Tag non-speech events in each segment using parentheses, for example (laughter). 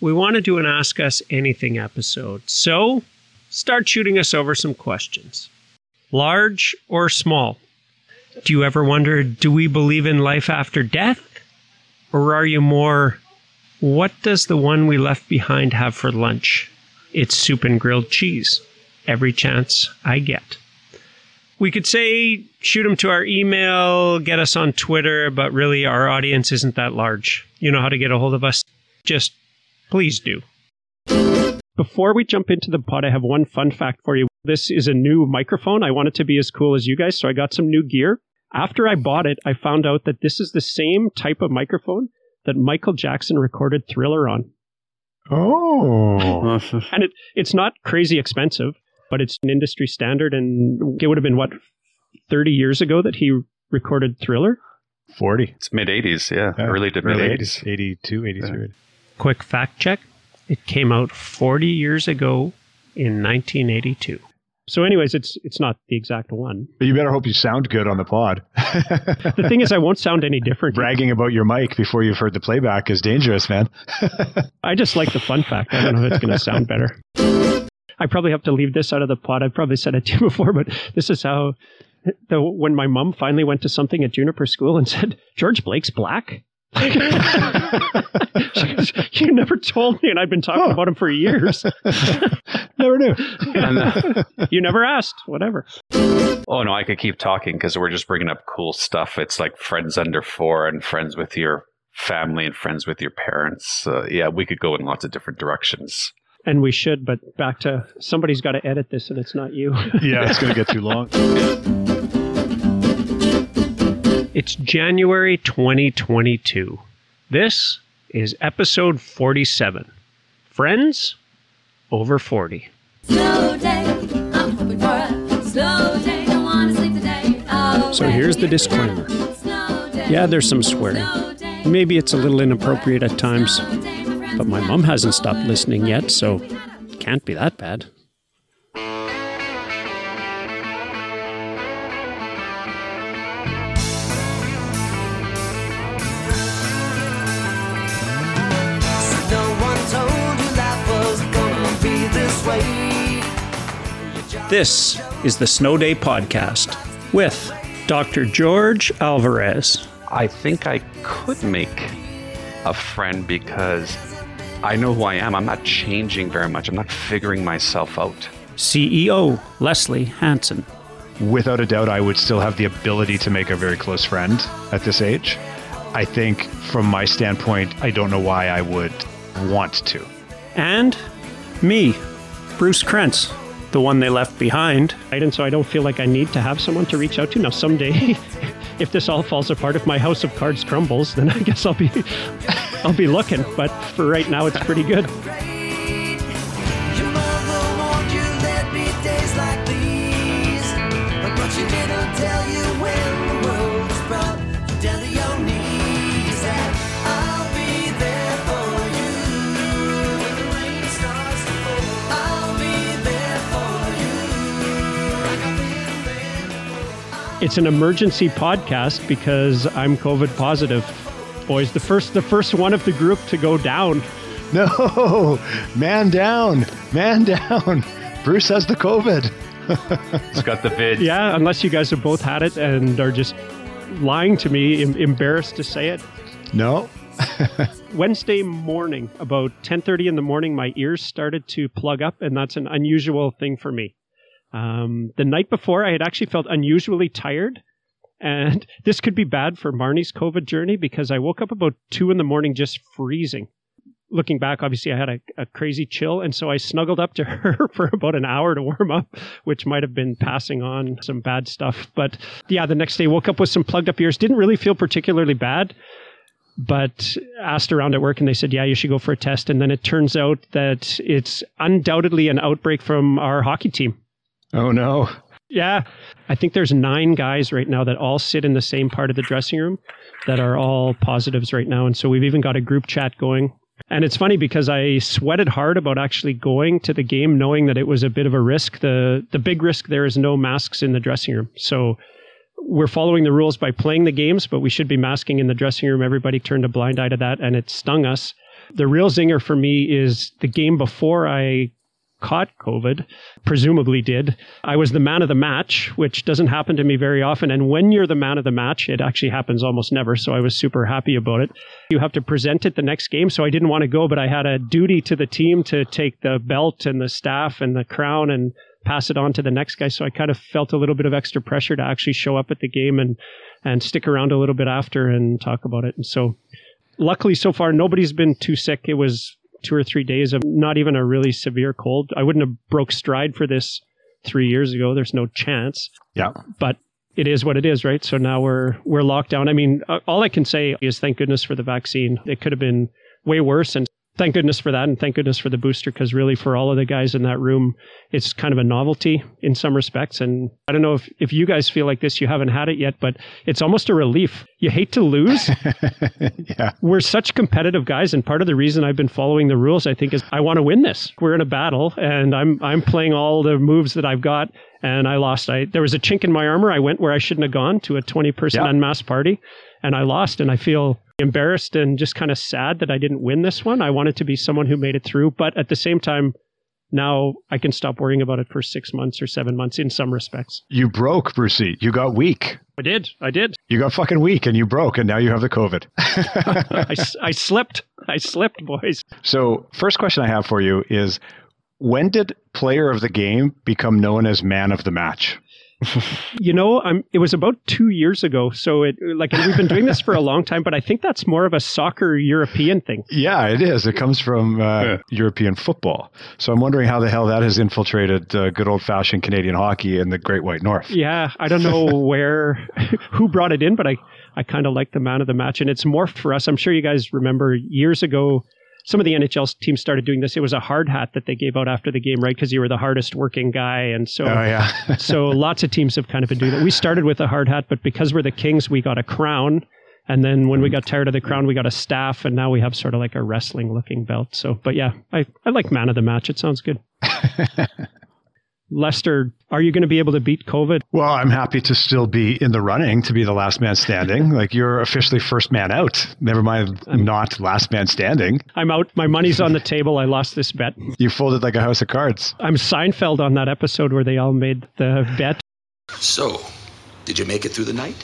we want to do an Ask Us Anything episode. So start shooting us over some questions. Large or small? Do you ever wonder, do we believe in life after death? Or are you more, what does the one we left behind have for lunch? It's soup and grilled cheese. Every chance I get. We could say shoot them to our email, get us on Twitter, but really our audience isn't that large. You know how to get a hold of us? Just please do. Before we jump into the pod, I have one fun fact for you. This is a new microphone. I want it to be as cool as you guys, so I got some new gear. After I bought it, I found out that this is the same type of microphone that Michael Jackson recorded Thriller on. Oh. And it, it's not crazy expensive, but it's an industry standard. And it would have been, what, 30 years ago that he recorded Thriller? 40. It's mid 80s, yeah. Yeah, Early to mid 80s. 82, 83. Quick fact check it came out 40 years ago in 1982. So, anyways, it's it's not the exact one. But you better hope you sound good on the pod. The thing is, I won't sound any different. Bragging about your mic before you've heard the playback is dangerous, man. (laughs) I just like the fun fact. I don't know if it's going to sound better. I probably have to leave this out of the pod. I've probably said it to you before, but this is how the when my mom finally went to something at Juniper School and said, "George Blake's black." She goes, (laughs) you never told me, and I've been talking Huh. about him for years. (laughs) Never knew. And, uh, you never asked. Whatever. oh, no, I could keep talking because we're just bringing up cool stuff. It's like friends under four and friends with your family and friends with your parents. Uh, yeah, we could go in lots of different directions. And we should, but back to somebody's got to edit this, and it's not you. Yeah, it's going to get too long. (laughs) It's January 2022. This is episode 47. Friends over 40. Slow day, I'm hoping for a slow day. Don't wanna sleep today. Oh, So here's the disclaimer. Yeah, there's some swearing. Maybe it's a little inappropriate at times, but my mom hasn't stopped listening yet, so it can't be that bad. This is the Snow Day Podcast with Dr. George Alvarez, I think I could make a friend because I know who I am. I'm not changing very much. I'm not figuring myself out. CEO Leslie Hansen, Without a doubt, I would still have the ability to make a very close friend at this age. I think, from my standpoint, I don't know why I would want to. and me, Bruce Krentz, the one they left behind. Right, And so I don't feel like I need to have someone to reach out to. Now, someday, (laughs) if this all falls apart, if my house of cards crumbles, then I guess I'll be, (laughs) I'll be looking. But for right now, it's pretty good. It's an emergency podcast because I'm COVID positive. Boys, the first, the first one of the group to go down. No, man down, man down. Bruce has the COVID. It's got the vid. Yeah, unless you guys have both had it and are just lying to me, em- embarrassed to say it. No, (laughs) Wednesday morning, about 10:30 in the morning, my ears started to plug up, and that's an unusual thing for me. Um, the night before, I had actually felt unusually tired, and (laughs) this could be bad for Marnie's COVID journey because I woke up about two in the morning just freezing. Looking back, obviously, I had a, a crazy chill, and so I snuggled up to (laughs) her for about an hour to warm up, which might have been passing on some bad stuff. But yeah, the next day, woke up with some plugged up ears. Didn't really feel particularly bad but asked around at work and they said, yeah, you should go for a test. And then it turns out that it's undoubtedly an outbreak from our hockey team. Oh no. Yeah. I think there's nine guys right now that all sit in the same part of the dressing room that are all positives right now. And so we've even got a group chat going. And it's funny because I sweated hard about actually going to the game knowing that it was a bit of a risk. The the big risk there is no masks in the dressing room. So we're following the rules by playing the games, but we should be masking in the dressing room. Everybody turned a blind eye to that and it stung us. The real zinger for me is the game before I caught COVID, presumably did. I was the man of the match, which doesn't happen to me very often. And when you're the man of the match, it actually happens almost never. So I was super happy about it. You have to present it the next game. So I didn't want to go, but I had a duty to the team to take the belt and the staff and the crown and pass it on to the next guy. So I kind of felt a little bit of extra pressure to actually show up at the game and, and stick around a little bit after and talk about it. And so luckily so far, nobody's been too sick. It was two or three days of not even a really severe cold. I wouldn't have broke stride for this three years ago. There's no chance. Yeah. But it is what it is, right? So now we're we're locked down. I mean, uh, all I can say is thank goodness for the vaccine. It could have been way worse, and thank goodness for that, and thank goodness for the booster because really, for all of the guys in that room, it's kind of a novelty in some respects. And I don't know if if you guys feel like this, you haven't had it yet, but it's almost a relief. You hate to lose. (laughs) yeah. we're such competitive guys and part of the reason I've been following the rules I think is I want to win this. We're in a battle and I'm I'm playing all the moves that I've got and I lost. I there was a chink in my armor. I went where I shouldn't have gone to a 20 person Yeah. unmasked party and I lost and I feel embarrassed and just kind of sad that I didn't win this one. I wanted to be someone who made it through, but at the same time now I can stop worrying about it for 6 months or 7 months in some respects. You broke, Brucey. You got weak. I did. I did. You got fucking weak and you broke, and now you have the COVID. (laughs) (laughs) I slipped. I slipped, boys. so, first question I have for you is when did player of the game become known as man of the match? You know, I'm, it was about two years ago. So it like we've been doing this for a long time, but I think that's more of a soccer European thing. Yeah, it is. It comes from uh, Yeah. European football. So I'm wondering how the hell that has infiltrated uh, good old fashioned Canadian hockey in the Great White North. Yeah, I don't know (laughs) where (laughs) who brought it in, but I I kind of like the man of the match, and it's morphed for us. I'm sure you guys remember years ago. Some of the NHL teams started doing this. It was a hard hat that they gave out after the game, right? Because you were the hardest working guy, and so Oh, yeah. (laughs) so lots of teams have kind of been doing that. We started with a hard hat, but because we're the Kings, we got a crown. And then when we mm-hmm. got tired of the crown, we got a staff, and now we have sort of like a wrestling looking belt. So, but yeah, I, I like man of the match. It sounds good. (laughs) Lester, are you going to be able to beat COVID? well, I'm happy to still be in the running to be the last man standing. like you're officially first man out. Never mind not last man standing. I'm out. My money's on the table. I lost this bet. You folded like a house of cards. I'm Seinfeld on that episode where they all made the bet. So, did you make it through the night?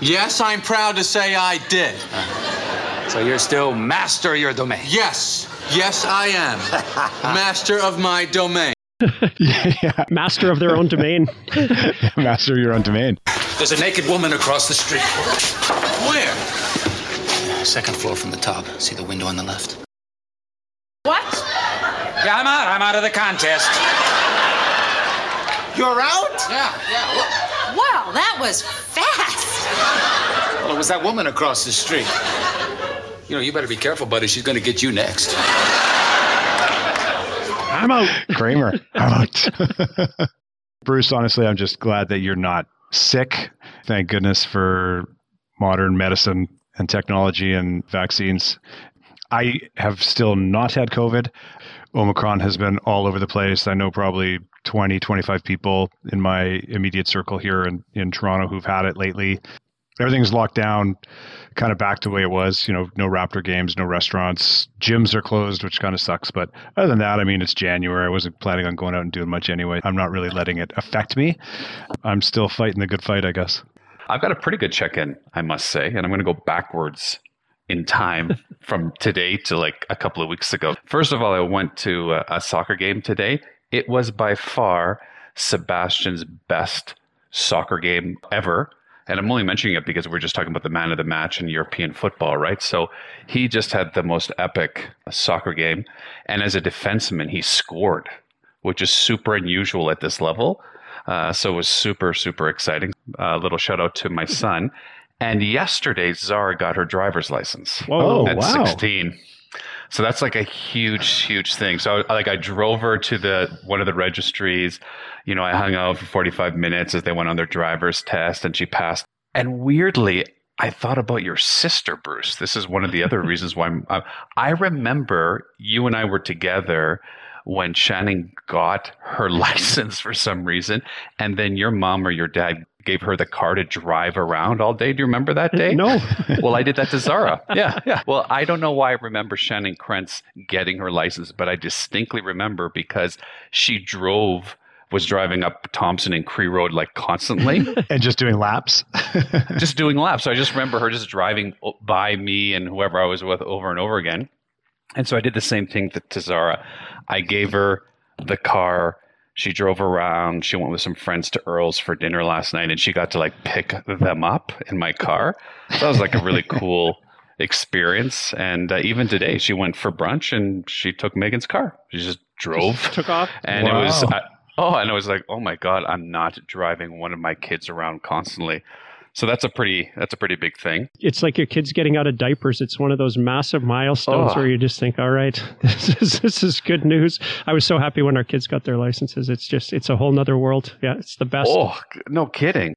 Yes, I'm proud to say I did. So you're still master of your domain. Yes, yes, I am. (laughs) Master of my domain. (laughs) yeah, Master of their own domain. (laughs) master of your own domain. There's a naked woman across the street. Where? Second floor from the top. See the window on the left? What? Yeah, I'm out. I'm out of the contest. You're out? Yeah, yeah. Well, Wow, that was fast. well, it was that woman across the street. You know, you better be careful, buddy. She's going to get you next. I'm out. (laughs) Kramer, I'm out. (laughs) Bruce, honestly, I'm just glad that you're not sick. Thank goodness for modern medicine and technology and vaccines. I have still not had COVID. Omicron has been all over the place. I know probably 20, 25 people in my immediate circle here in, in Toronto who've had it lately. Everything's locked down, kind of back to the way it was. You know, no Raptor games, no restaurants. Gyms are closed, which kind of sucks. But other than that, I mean, it's January. I wasn't planning on going out and doing much anyway. I'm not really letting it affect me. I'm still fighting the good fight, I guess. I've got a pretty good check in, I must say, and I'm going to go backwards in time (laughs) from today to like a couple of weeks ago. First of all, I went to a, a soccer game today. It was by far Sebastian's best soccer game ever. And I'm only mentioning it because we're just talking about the man of the match in European football, right? So he just had the most epic soccer game. And as a defenseman, he scored, which is super unusual at this level. Uh, so it was super, super exciting. A little shout out to my son. And yesterday, Zara got her driver's license Whoa. At wow. 16. So that's like a huge, huge thing. So like I drove her to the one of the registries. You know, I hung out for 45 minutes as they went on their driver's test and she passed. And weirdly, I thought about your sister, Bruce. This is one of the other (laughs) reasons why I'm, I, I remember you and I were together when Shannon got her (laughs) license for some reason, and then your mom or your dad gave her the car to drive around all day. Do you remember that day? No. (laughs) well, I did that to Zara. (laughs) Yeah, yeah. Well, I don't know why I remember Shannon Krentz getting her license, but I distinctly remember because she drove, was driving up Thompson and Cree Road like constantly, (laughs) and just doing laps. just doing laps. So I just remember her just driving by me and whoever I was with over and over again. And so I did the same thing to, to Zara. I gave her the car. She drove around. She went with some friends to Earl's for dinner last night, and she got to like pick them up in my car. That was like a really (laughs) cool experience. And uh, even today, she went for brunch and she took Megan's car. She just drove, Took off. and it was uh, oh, and it was like, oh my god, I'm not driving one of my kids around constantly. So that's a pretty that's a pretty big thing. It's like your kids getting out of diapers. It's one of those massive milestones Oh. where you just think, all right, (laughs) this is, this is good news. I was so happy when our kids got their licenses. It's just, it's a whole nother world. Yeah, it's the best. Oh, no kidding.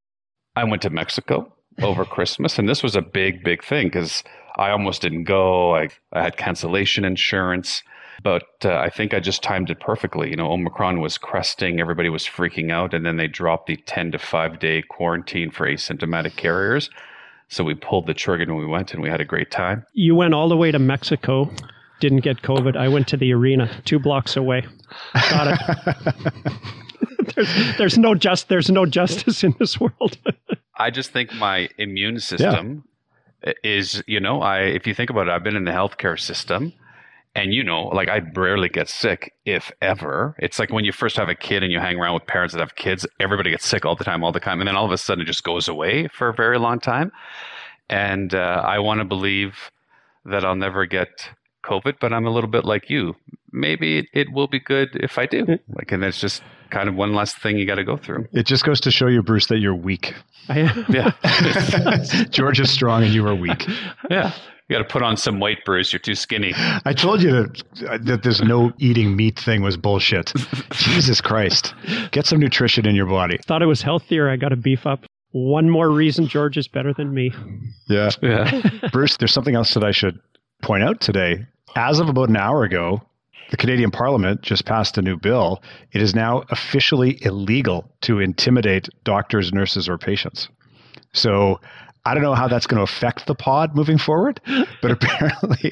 I went to Mexico over Christmas, and this was a big, big thing because I almost didn't go. I, I had cancellation insurance, but uh, I think I just timed it perfectly. You know, Omicron was cresting, everybody was freaking out, and then they dropped the 10 to 5 day quarantine for asymptomatic carriers. So we pulled the trigger and we went, and we had a great time. You went all the way to Mexico, didn't get COVID. I went to the arena two blocks away. Got it. (laughs) there's, there's no just, there's no justice in this world. (laughs) I just think my immune system is, you know, I if you think about it, I've been in the healthcare system and you know, like I rarely get sick if ever. It's like when you first have a kid and you hang around with parents that have kids, everybody gets sick all the time all the time and then all of a sudden it just goes away for a very long time. And uh, I want to believe that I'll never get COVID, but I'm a little bit like you. Maybe it, it will be good if I do. Like, and it's just kind of one last thing you got to go through. it just goes to show you, Bruce, that you're weak. I am. Yeah. (laughs) George is strong and you are weak. (laughs) Yeah. You got to put on some weight, Bruce. You're too skinny. I told you that, that this no eating meat thing was bullshit. (laughs) Jesus Christ. Get some nutrition in your body. Thought it was healthier. I got to beef up. One more reason George is better than me. Yeah. Yeah. (laughs) Bruce, there's something else that I should point out today. As of about an hour ago, the Canadian Parliament just passed a new bill. It is now officially illegal to intimidate doctors, nurses, or patients. So I don't know how that's going to affect the pod moving forward, but (laughs) apparently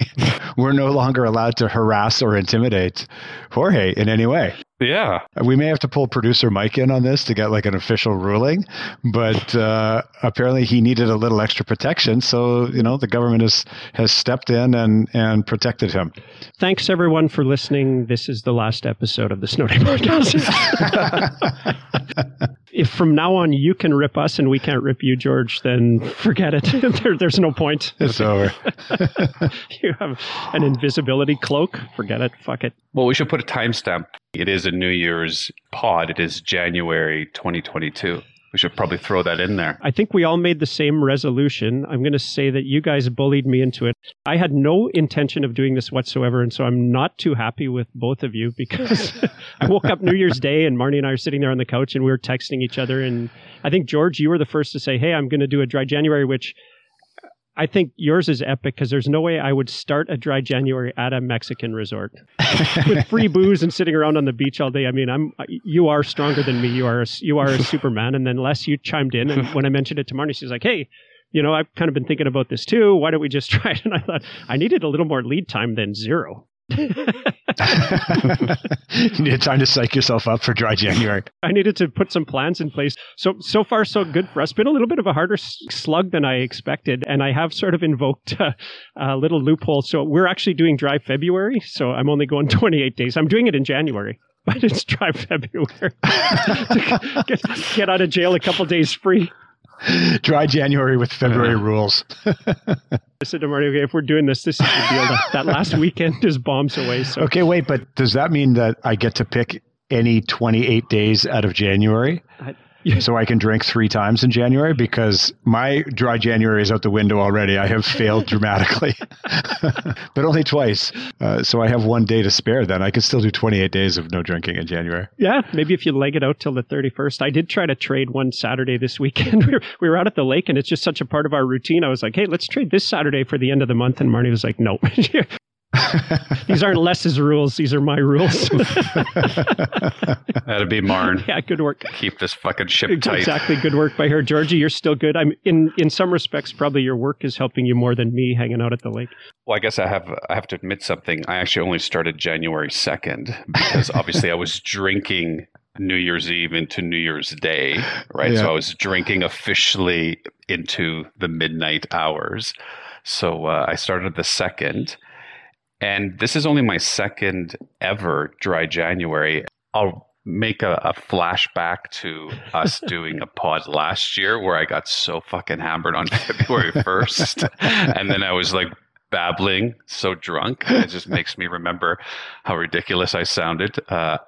we're no longer allowed to harass or intimidate Jorge in any way. Yeah. We may have to pull producer Mike in on this to get like an official ruling, but uh, apparently he needed a little extra protection. So you know the government has has stepped in and and protected him. Thanks everyone for listening. This is the last episode of the Snow Day (laughs) Podcast. (laughs) if from now on you can rip us and we can't rip you, George, then forget it. (laughs) there, there's no point. It's over. (laughs) (laughs) You have an invisibility cloak. Forget it. Fuck it. Well, we should put a timestamp. It is a New Year's pod. It is January 2022. We should probably throw that in there. I think we all made the same resolution. I'm going to say that you guys bullied me into it. I had no intention of doing this whatsoever, and so I'm not too happy with both of you because (laughs) I woke up New Year's Day and Marnie and I are sitting there on the couch and we were texting each other. And I think George, you were the first to say, "Hey, I'm going to do a dry January," which I think yours is epic because there's no way I would start a dry January at a Mexican resort (laughs) with free booze and sitting around on the beach all day. I mean, I'm you are stronger than me. You are a, you are a Superman. And then Les, you chimed in, and when I mentioned it to Marnie, she's like, "Hey, you know, I've kind of been thinking about this too. Why don't we just (laughs) try it?" And I thought I needed a little more lead time than zero. You need time to psych yourself up for dry January. I needed to put some plans in place. So so far so good for us. Been a little bit of a harder slug than I expected, and I have sort of invoked uh, a little loophole. So we're actually doing dry February. So I'm only going 28 days. I'm doing it in January, but it's dry (laughs) February. (laughs) Get, get out of jail a couple days free. (laughs) Dry January with February rules. (laughs) I said to Marty, okay, if we're doing this, this is the deal. That, that last weekend is bombs away. So Okay, wait, but does that mean that I get to pick any 28 days out of January? I- (laughs) so I can drink three times in January because my dry January is out the window already. I have failed dramatically, (laughs) but only twice. Uh, so I have one day to spare. Then I can still do 28 days of no drinking in January. Yeah, maybe if you leg it out till the 31st. I did try to trade one Saturday this weekend. (laughs) we, were, we were out at the lake and it's just such a part of our routine. I was like, hey, let's trade this Saturday for the end of the month. And Marnie was like, no. (laughs) These aren't Les's rules. These are my rules. (laughs) That'd be Marn. yeah, good work. Keep this fucking ship tight. Exactly, good work by her, Georgie. You're still good. I'm in in some respects, probably your work is helping you more than me hanging out at the lake. Well, I guess I have I have to admit something. I actually only started January second because (laughs) obviously I was drinking New Year's Eve into New Year's Day, right? Yeah. So I was drinking officially into the midnight hours. So uh, I started the second, and this is only my second ever dry January. I'll make a, a flashback to us (laughs) doing a pod last year where I got so fucking hammered on (laughs) February 1st. and then I was like babbling, so drunk. It just makes me remember how ridiculous I sounded. Uh,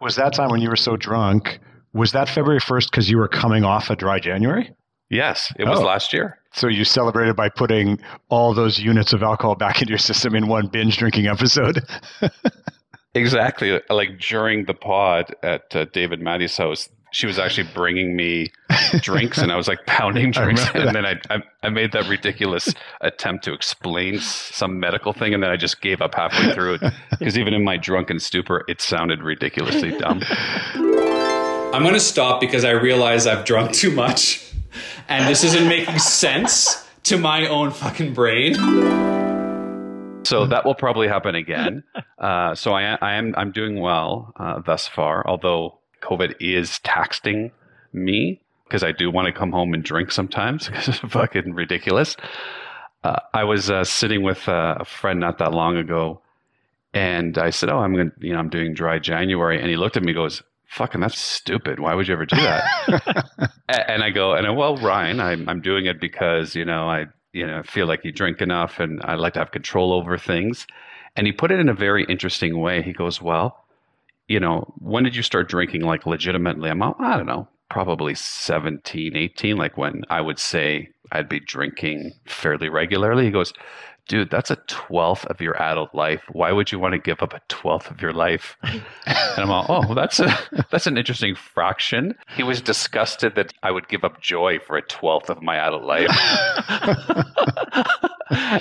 Was that time when you were so drunk? Was that February 1st because you were coming off a dry January? yes, it was Oh. last year. So you celebrated by putting all those units of alcohol back into your system in one binge drinking episode. (laughs) Exactly. Like during the pod at uh, David Maddie's house, she was actually bringing me drinks, and I was like pounding (laughs) drinks, remember and then I, I I made that ridiculous (laughs) attempt to explain some medical thing, and then I just gave up halfway through it because even in my drunken stupor, it sounded ridiculously dumb. I'm going to stop because I realize I've drunk too much and this isn't making sense to my own fucking brain. So that will probably happen again. Uh, so I, I am I'm doing well uh, thus far, although COVID is taxing me because I do want to come home and drink sometimes (laughs) because it's fucking ridiculous. Uh, I was uh, sitting with uh, a friend not that long ago, and I said, "Oh, I'm going, you know, I'm doing dry January," and he looked at me, and goes, "Fucking, that's stupid. Why would you ever do that?" (laughs) And I go, and I, well, Ryan, I'm I'm doing it because you know I you know feel like you drink enough, and I like to have control over things. And he put it in a very interesting way. He goes, "Well, you know, when did you start drinking like legitimately?" I'm, all, I don't know, probably 17, 18, like when I would say I'd be drinking fairly regularly. He goes, dude, that's a twelfth of your adult life. Why would you want to give up a twelfth of your life? (laughs) And I'm all, oh, well, that's a (laughs) that's an interesting fraction. He was disgusted that I would give up joy for a twelfth of my adult life. (laughs)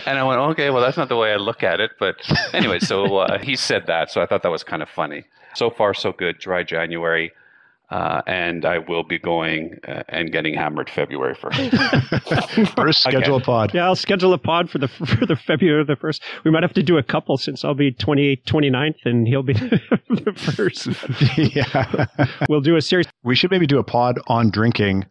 and I went, okay, well, that's not the way I look at it. But anyway, so uh, he said that, so I thought that was kind of funny. So far, so good. Dry January. Uh, and I will be going uh, and getting hammered February 1st. Bruce, (laughs) schedule a pod. Yeah, I'll schedule a pod for the (laughs) for the February the first. We might have to do a couple since I'll be 28th, 29th, and he'll be (laughs) the first. yeah. We'll do a series. We should maybe do a pod on drinking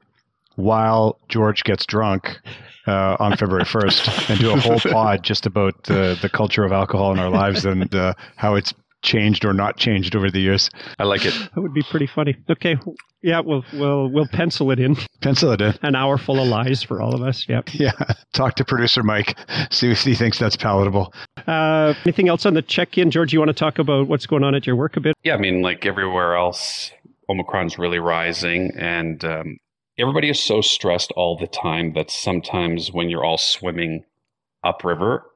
while George gets drunk uh, on February 1st and do a whole pod just about uh, the culture of alcohol in our lives and uh, how it's changed or not changed over the years. I like it. That would be pretty funny. Okay, yeah, we'll we'll we'll pencil it in. Pencil it in. An hour full of lies for all of us. Yep. Yeah. (laughs) Talk to producer Mike. See if he thinks that's palatable. Uh, anything else on the check-in, George? You want to talk about what's going on at your work a bit? Yeah, I mean, like everywhere else, Omicron's really rising, and um, everybody is so stressed all the time that sometimes when you're all swimming upriver,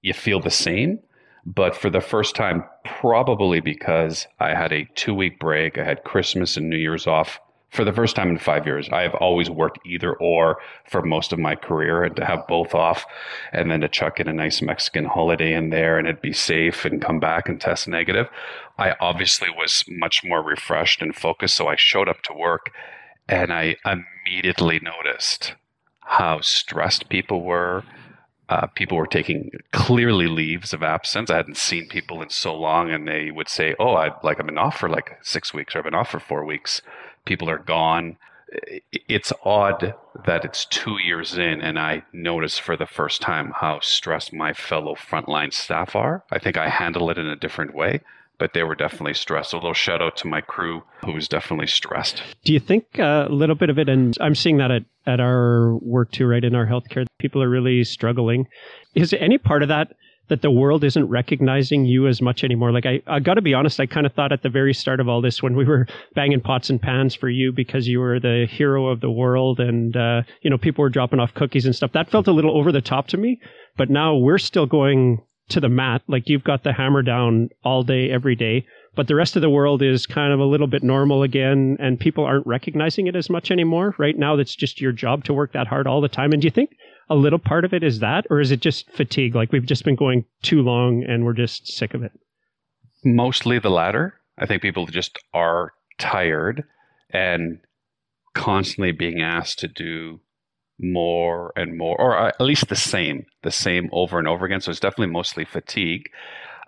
you feel the same. But for the first time, probably because I had a two week break, I had Christmas and New Year's off. For the first time in five years, I have always worked either or for most of my career, and to have both off, and then to chuck in a nice Mexican holiday in there, and it'd be safe and come back and test negative. I obviously was much more refreshed and focused, so I showed up to work, and I immediately noticed how stressed people were, uh, people were taking clearly leaves of absence. I hadn't seen people in so long, and they would say, "Oh, I like I've been off for like six weeks, or I've been off for four weeks." People are gone. It's odd that it's two years in, and I notice for the first time how stressed my fellow frontline staff are. I think I handle it in a different way, but they were definitely stressed. A little shout out to my crew, who was definitely stressed. Do you think a little bit of it, and I'm seeing that at, at our work too, right? In our healthcare, people are really struggling. Is any part of that that the world isn't recognizing you as much anymore? Like, I, I got to be honest, I kind of thought at the very start of all this when we were banging pots and pans for you because you were the hero of the world and, uh, you know, people were dropping off cookies and stuff. That felt a little over the top to me. But now we're still going to the mat. Like, you've got the hammer down all day, every day but the rest of the world is kind of a little bit normal again and people aren't recognizing it as much anymore right now that's just your job to work that hard all the time and do you think a little part of it is that, or is it just fatigue? Like we've just been going too long and we're just sick of it. Mostly the latter. I think people just are tired and constantly being asked to do more and more, or at least the same, the same over and over again. So it's definitely mostly fatigue.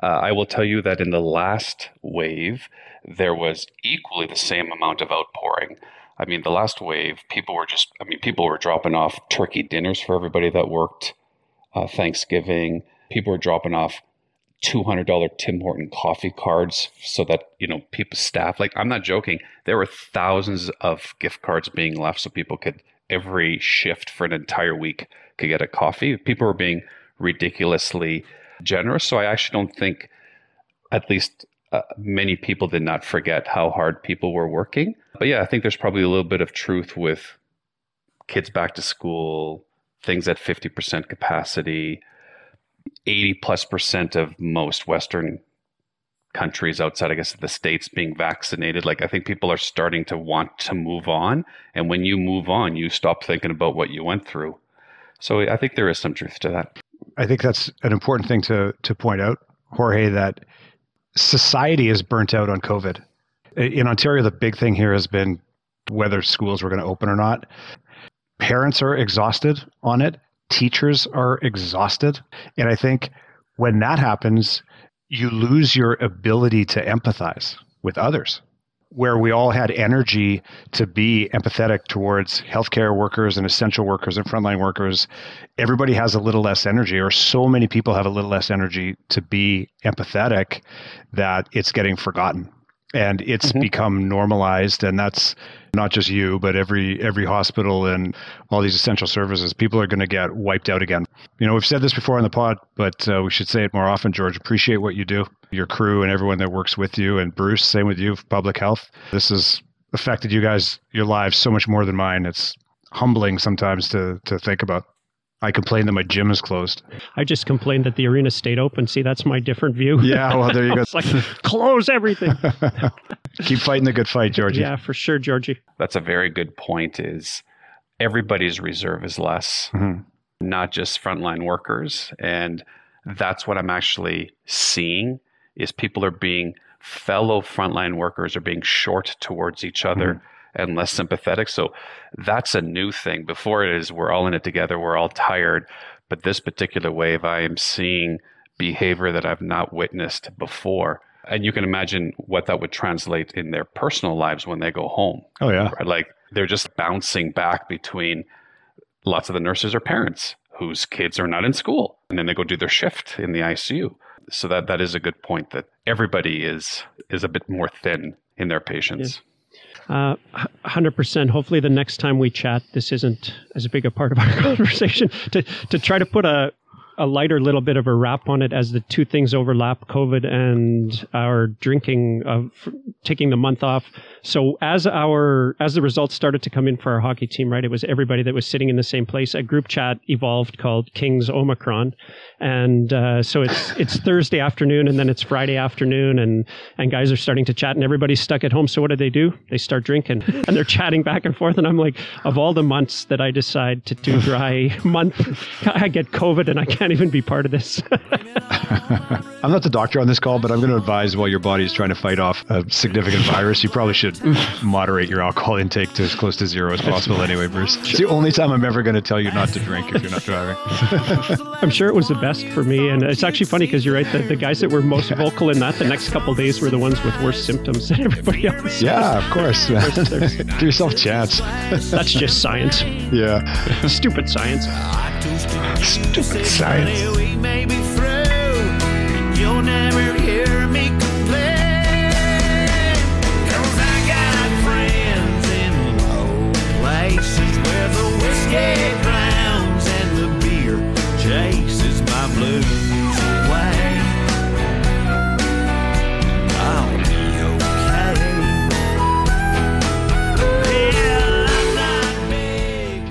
Uh, I will tell you that in the last wave, there was equally the same amount of outpouring. I mean, the last wave, people were just, I mean, people were dropping off turkey dinners for everybody that worked uh, Thanksgiving. People were dropping off $200 Tim Horton coffee cards so that, you know, people, staff, like, I'm not joking. There were thousands of gift cards being left so people could, every shift for an entire week, could get a coffee. People were being ridiculously generous. So I actually don't think, at least uh, many people did not forget how hard people were working. But yeah, I think there's probably a little bit of truth with kids back to school, things at 50% capacity, 80 plus percent of most Western countries outside, I guess, the States being vaccinated. Like, I think people are starting to want to move on. And when you move on, you stop thinking about what you went through. So I think there is some truth to that. I think that's an important thing to to point out, Jorge, that society is burnt out on COVID. In Ontario, the big thing here has been whether schools were going to open or not. Parents are exhausted on it. Teachers are exhausted. And I think when that happens, you lose your ability to empathize with others. Where we all had energy to be empathetic towards healthcare workers and essential workers and frontline workers, everybody has a little less energy, or so many people have a little less energy to be empathetic that it's getting forgotten and it's Mhm. become normalized and that's not just you but every every hospital and all these essential services people are going to get wiped out again. You know we've said this before on the pod but uh, we should say it more often george appreciate what you do. Your crew and everyone that works with you and bruce same with you public health. This has affected you guys your lives so much more than mine. It's humbling sometimes to to think about i complain that my gym is closed I just complained that the arena stayed open. See, that's my different view. yeah well there you go (laughs) it's like close everything. (laughs) keep fighting the good fight georgie yeah, for sure, Georgie. That's a very good point is everybody's reserve is less. Mhm. not just frontline workers and that's what i'm actually seeing is people are being fellow frontline workers are being short towards each other and less sympathetic. So that's a new thing. Before it is we're all in it together we're all tired. But this particular wave i am seeing behavior that i've not witnessed before. And you can imagine what that would translate in their personal lives when they go home. Oh yeah. Right? Like they're just bouncing back between lots of the nurses are parents whose kids are not in school, and then they go do their shift in the ICU. So that that is a good point that everybody is is a bit more thin in their patience. Uh, 100%. Hopefully, the next time we chat, this isn't as big a part of our (laughs) conversation. To, to try to put a, a lighter little bit of a wrap on it as the two things overlap COVID and our drinking of taking the month off. So as our as the results started to come in for our hockey team, right, it was everybody that was sitting in the same place. A group chat evolved called Kings Omicron, and uh, so it's it's Thursday afternoon and then it's Friday afternoon, and and guys are starting to chat, and everybody's stuck at home. So what do they do? They start drinking, (laughs) and they're chatting back and forth. And I'm like, of all the months that I decide to do dry (laughs) month, I get COVID, and I can't even be part of this. (laughs) I'm not the doctor on this call, but I'm going to advise while your body is trying to fight off a significant virus, you probably should (laughs) moderate your alcohol intake to as close to zero as possible anyway, Bruce. It's the only time I'm ever going to tell you not to drink if you're not driving. (laughs) I'm sure it was the best for me, and it's actually funny because you're right. The, the guys that were most vocal in that, the next couple days were the ones with worse symptoms than everybody else. Yeah, of course. man. (laughs) Give yourself a chance. That's just science. Yeah. Stupid science. Stupid science.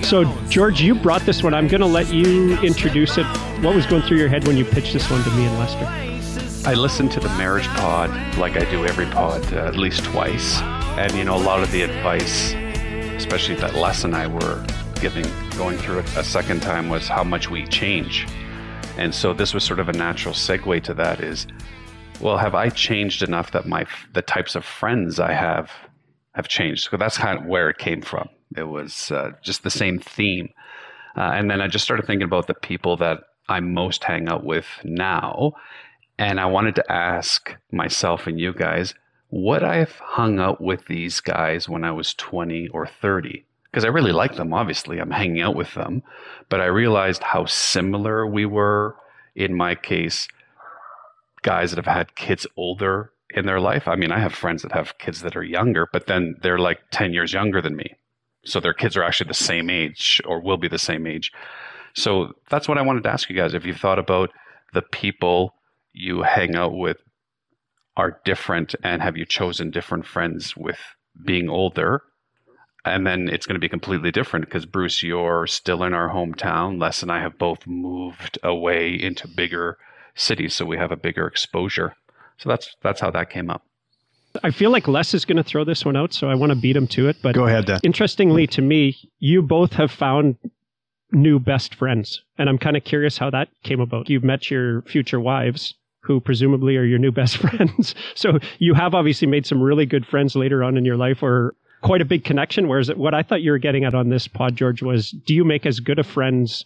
So, George, you brought this one. I'm going to let you introduce it. What was going through your head when you pitched this one to me and Lester? I listened to the marriage pod like I do every pod uh, at least twice. And, you know, a lot of the advice, especially that Les and I were giving going through it a second time was how much we change. And so this was sort of a natural segue to that is well, have I changed enough that my the types of friends I have have changed? So that's kind of where it came from. It was uh, just the same theme. Uh, and then I just started thinking about the people that I most hang out with now. And I wanted to ask myself and you guys, would I have hung out with these guys when I was 20 or 30? Because I really like them, obviously. I'm hanging out with them. But I realized how similar we were, in my case, guys that have had kids older in their life. I mean, I have friends that have kids that are younger, but then they're like 10 years younger than me. So their kids are actually the same age or will be the same age. So that's what I wanted to ask you guys. If you've thought about the people you hang out with are different and have you chosen different friends with being older? And then it's going to be completely different because Bruce, you're still in our hometown. Les and I have both moved away into bigger cities, so we have a bigger exposure. So that's that's how that came up. I feel like Les is going to throw this one out, so I want to beat him to it. But Go ahead, Dan. interestingly to me, you both have found new best friends. And I'm kind of curious how that came about. You've met your future wives, who presumably are your new best (laughs) friends. so you have obviously made some really good friends later on in your life or quite a big connection. Whereas what I thought you were getting at on this pod, George, was do you make as good of friends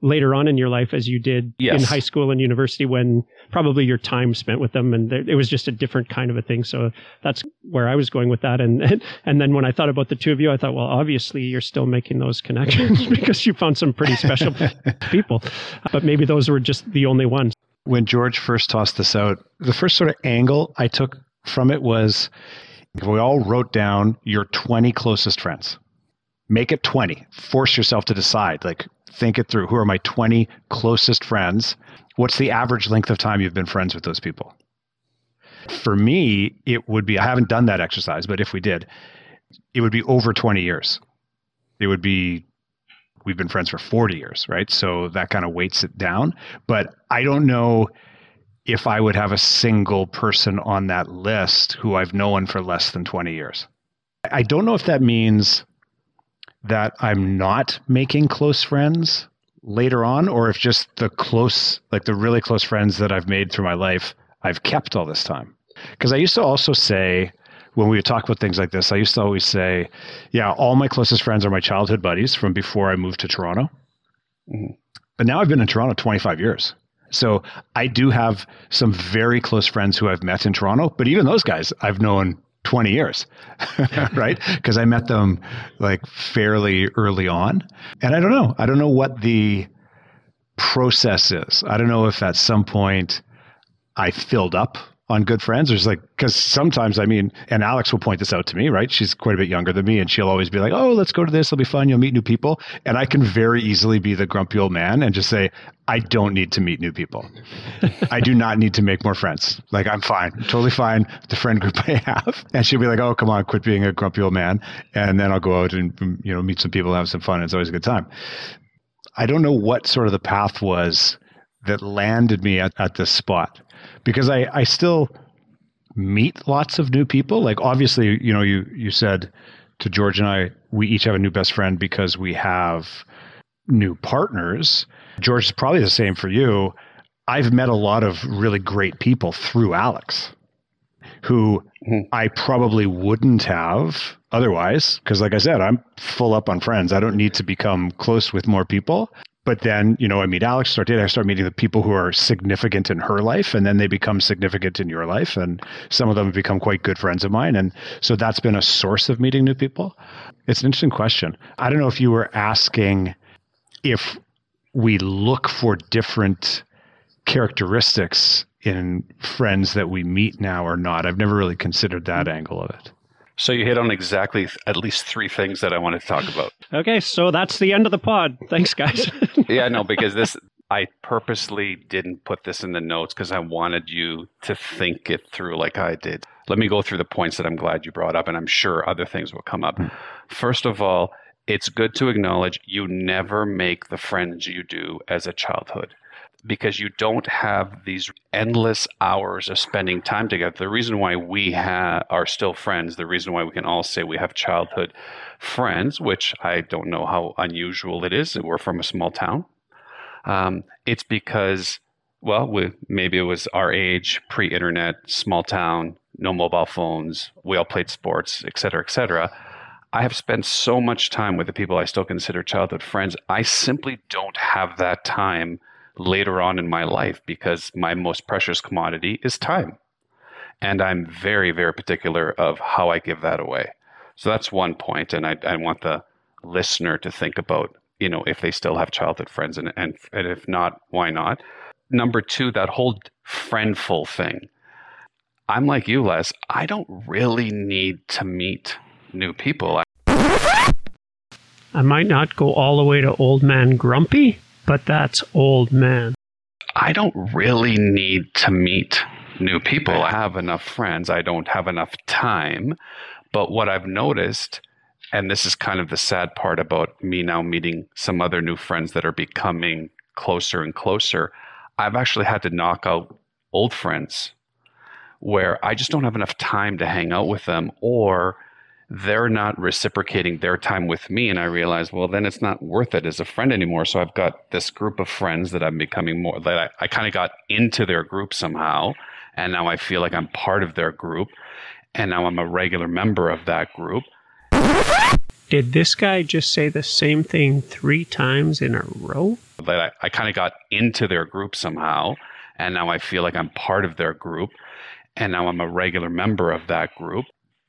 later on in your life as you did Yes. in high school and university when probably your time spent with them and there- it was just a different kind of a thing so that's where i was going with that and (laughs) and then when i thought about the two of you i thought well obviously you're still making those connections (laughs) because you found some pretty special (laughs) people but maybe those were just the only ones when George first tossed this out, the first sort of angle I took from it was we all wrote down your 20 closest friends. Make it 20. Force yourself to decide. Like, think it through. Who are my 20 closest friends? What's the average length of time you've been friends with those people? For me, it would be, I haven't done that exercise, but if we did, it would be over 20 years. It would be, we've been friends for 40 years, right? So that kind of weights it down. But I don't know if I would have a single person on that list who I've known for less than 20 years. I don't know if that means that I'm not making close friends later on, or if just the close, like the really close friends that I've made through my life, I've kept all this time. Because I used to also say, when we would talk about things like this, I used to always say, yeah, all my closest friends are my childhood buddies from before I moved to Toronto. Mm-hmm. But now I've been in Toronto 25 years. So I do have some very close friends who I've met in Toronto, but even those guys I've known 20 years, (laughs) right? (laughs) Because I met them like fairly early on. And I don't know. I don't know what the process is. I don't know if at some point I filled up on good friends or it's like because sometimes i mean and alex will point this out to me right? She's quite a bit younger than me and she'll always be like oh let's go to this. It'll be fun. You'll meet new people. And i can very easily be the grumpy old man and just say i don't need to meet new people. (laughs) I do not need to make more friends. Like i'm fine totally fine with the friend group (laughs) i have. And she'll be like oh come on quit being a grumpy old man. And then i'll go out and mm, you know meet some people have some fun. It's always a good time. I don't know what sort of the path was that landed me at, at this spot because I, I still meet lots of new people. Like obviously, you know, you you said to George and I, we each have a new best friend because we have new partners. George is probably the same for you. I've met a lot of really great people through Alex who mm-hmm. I probably wouldn't have otherwise. Because, like I said, I'm full up on friends. I don't need to become close with more people. But then, you know, I meet Alex, start dating, I start meeting the people who are significant in her life, and then they become significant in your life. And some of them have become quite good friends of mine. And so that's been a source of meeting new people. It's an interesting question. I don't know if you were asking if we look for different characteristics in friends that we meet now or not. I've never really considered that angle of it. So you hit on exactly th- at least three things that I wanted to talk about. okay so that's the end of the pod thanks guys (laughs) yeah, no, because this I purposely didn't put this in the notes because I wanted you to think it through like I did. Let me go through the points that I'm glad you brought up, and I'm sure other things will come up. Hmm. First of all, it's good to acknowledge you never make the friends you do as a childhood. Because you don't have these endless hours of spending time together. The reason why we ha- are still friends, the reason why we can all say we have childhood friends, which I don't know how unusual it is. We're from a small town. Um, it's because, well, we, maybe it was our age, pre-internet, small town, no mobile phones. We all played sports, et cetera, et cetera. I have spent so much time with the people I still consider childhood friends. I simply don't have that time later on in my life because my most precious commodity is time. And I'm very, very particular of how I give that away. So that's one point, and I, I want the listener to think about, you know, if they still have childhood friends, and, and, and if not, why not? Number two, that whole friendful thing. I'm like you, Les. I don't really need to meet new people. I might not go all the way to old man grumpy, but that's old man. I don't really need to meet new people. I have enough friends. I don't have enough time. But what I've noticed, and this is kind of the sad part about me now meeting some other new friends that are becoming closer and closer, I've actually had to knock out old friends where I just don't have enough time to hang out with them or they're not reciprocating their time with me and i realize well then it's not worth it as a friend anymore. So i've got this group of friends that i'm becoming more that i, I kind of got into their group somehow and now i feel like i'm part of their group and now i'm a regular member of that group. Did this guy just say the same thing three times in a row? that I, I kind of got into their group somehow and now i feel like i'm part of their group and now i'm a regular member of that group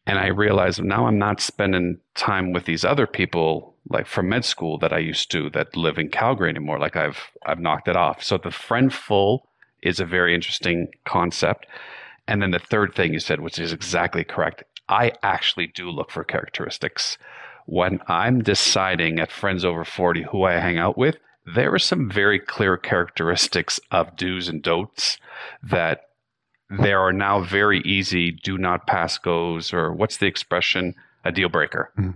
and I realized now I'm not spending time with these other people like from med school that I used to that live in Calgary anymore. Like I've I've knocked it off. So the friendful is a very interesting concept. And then the third thing you said, which is exactly correct, I actually do look for characteristics. When I'm deciding at friends over 40 who I hang out with, there are some very clear characteristics of do's and don'ts that there are now very easy do not pass goes or what's the expression? A deal breaker. Mhm.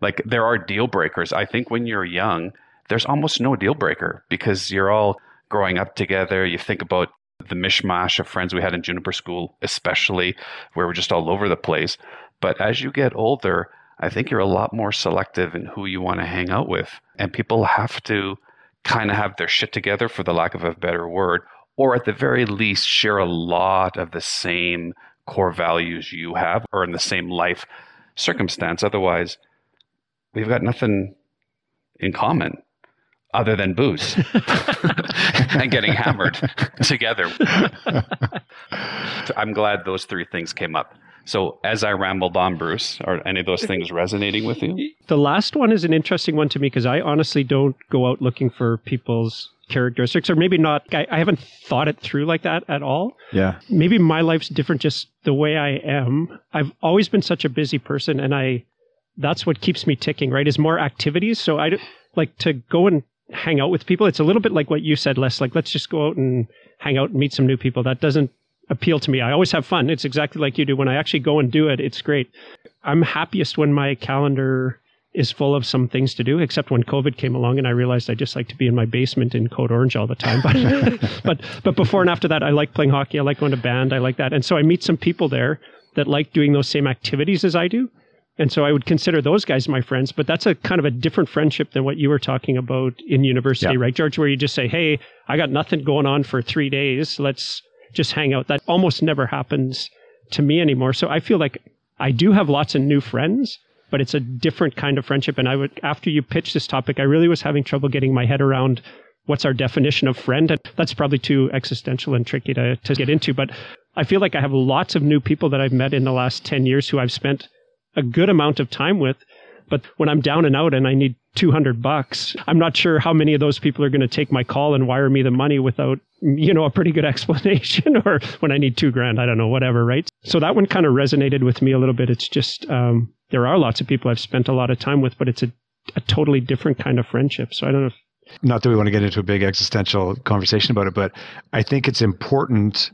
like there are deal breakers. I think when you're young there's almost no deal breaker because you're all growing up together. You think about the mishmash of friends we had in juniper school especially where we're just all over the place. But as you get older i think you're a lot more selective in who you want to hang out with. And people have to kind of have their shit together for the lack of a better word or at the very least share a lot of the same core values you have or in the same life circumstance. Otherwise, we've got nothing in common other than booze (laughs) and getting hammered together. I'm glad those three things came up. So as I rambled on, Bruce, are any of those things resonating with you? The last one is an interesting one to me because I honestly don't go out looking for people's characteristics, or maybe not. I, I haven't thought it through like that at all. Yeah. Maybe my life's different just the way I am. I've always been such a busy person, and I that's what keeps me ticking, right? Is more activities. So I like to go and hang out with people. It's a little bit like what you said, Les. Like, let's just go out and hang out and meet some new people. That doesn't appeal to me. I always have fun. It's exactly like you do. When I actually go and do it, it's great. I'm happiest when my calendar is full of some things to do, except when COVID came along and I realized I just like to be in my basement in Code Orange all the time. (laughs) But, (laughs) but, but before and after that, I like playing hockey. I like going to band. I like that. And so I meet some people there that like doing those same activities as I do. And so I would consider those guys my friends, but that's a kind of a different friendship than what you were talking about in university, Yeah. right, George? Where you just say, Hey, I got nothing going on for three days. Let's just hang out. That almost never happens to me anymore. So I feel like I do have lots of new friends, but it's a different kind of friendship. And I would, after you pitched this topic, I really was having trouble getting my head around what's our definition of friend. And that's probably too existential and tricky to, to get into. But I feel like I have lots of new people that I've met in the last 10 years who I've spent a good amount of time with. But when I'm down and out and I need 200 bucks, I'm not sure how many of those people are going to take my call and wire me the money without, you know, a pretty good (laughs) explanation or when I need two grand, I don't know, whatever, right? So that one kind of resonated with me a little bit. It's just, um, there are lots of people I've spent a lot of time with, but it's a, a totally different kind of friendship. So I don't know if not that we want to get into a big existential conversation about it, but I think it's important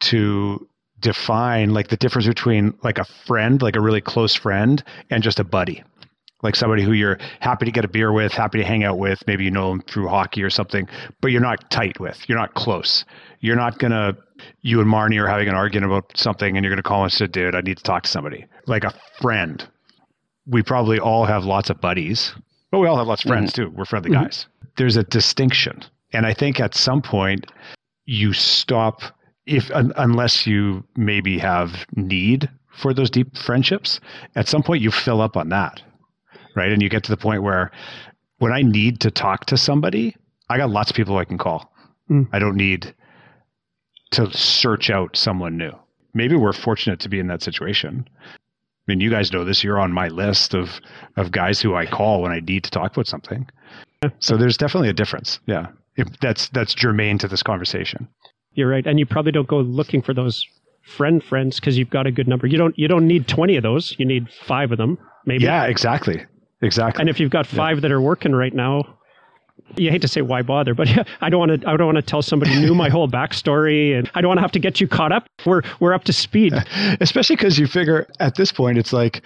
to define like the difference between like a friend, like a really close friend, and just a buddy. Like somebody who you're happy to get a beer with, happy to hang out with. Maybe you know them through hockey or something, but you're not tight with. You're not close. You're not gonna. You and Marnie are having an argument about something, and you're gonna call and say, "Dude, I need to talk to somebody." Like a friend. We probably all have lots of buddies, but we all have lots of friends too. We're friendly Mhm. guys. There's a distinction, and I think at some point you stop if un, unless you maybe have need for those deep friendships. At some point, you fill up on that right? And you get to the point where when I need to talk to somebody, I got lots of people I can call. Mm. I don't need to search out someone new. Maybe we're fortunate to be in that situation. I mean, you guys know this. You're on my list of of guys who I call when I need to talk about something. So there's definitely a difference. Yeah, if that's that's germane to this conversation. You're right, and you probably don't go looking for those friend friends because you've got a good number. You don't you don't need twenty of those. You need five of them, maybe. Yeah, exactly, exactly. And if you've got five that are working right now, you hate to say why bother, but (laughs) I don't want to. I don't want to tell somebody new my whole backstory, and I don't want to have to get you caught up. We're we're up to speed. (laughs) especially because you figure at this point it's like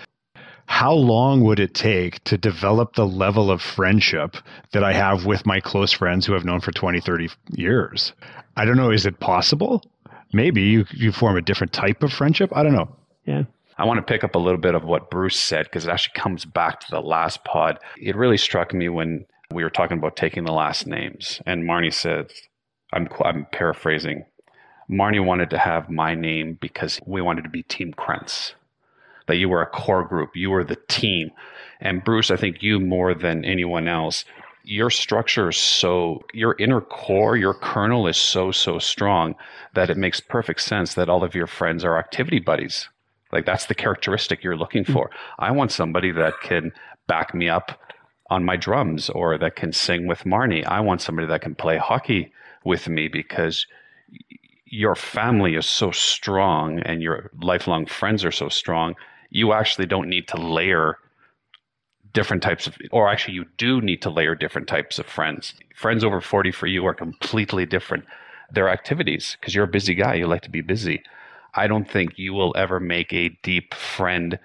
how long would it take to develop the level of friendship that i have with my close friends who i've known for 20 30 years i don't know is it possible maybe you, you form a different type of friendship i don't know Yeah. I want to pick up a little bit of what Bruce said because it actually comes back to the last pod. It really struck me when we were talking about taking the last names, and Marnie said, "I'm I'm paraphrasing. Marnie wanted to have my name because we wanted to be Team Krentz. That you were a core group, you were the team, and Bruce, I think you more than anyone else." Your structure is so, your inner core, your kernel is so, so strong that it makes perfect sense that all of your friends are activity buddies. Like that's the characteristic you're looking mm. for. I want somebody that can back me up on my drums or that can sing with Marnie. I want somebody that can play hockey with me because your family is so strong and your lifelong friends are so strong. You actually don't need to layer different types of, or actually, you do need to layer different types of friends. Friends over 40 for you are completely different. Their activities, because you're a busy guy, you like to be busy. I don't think you will ever make a deep friend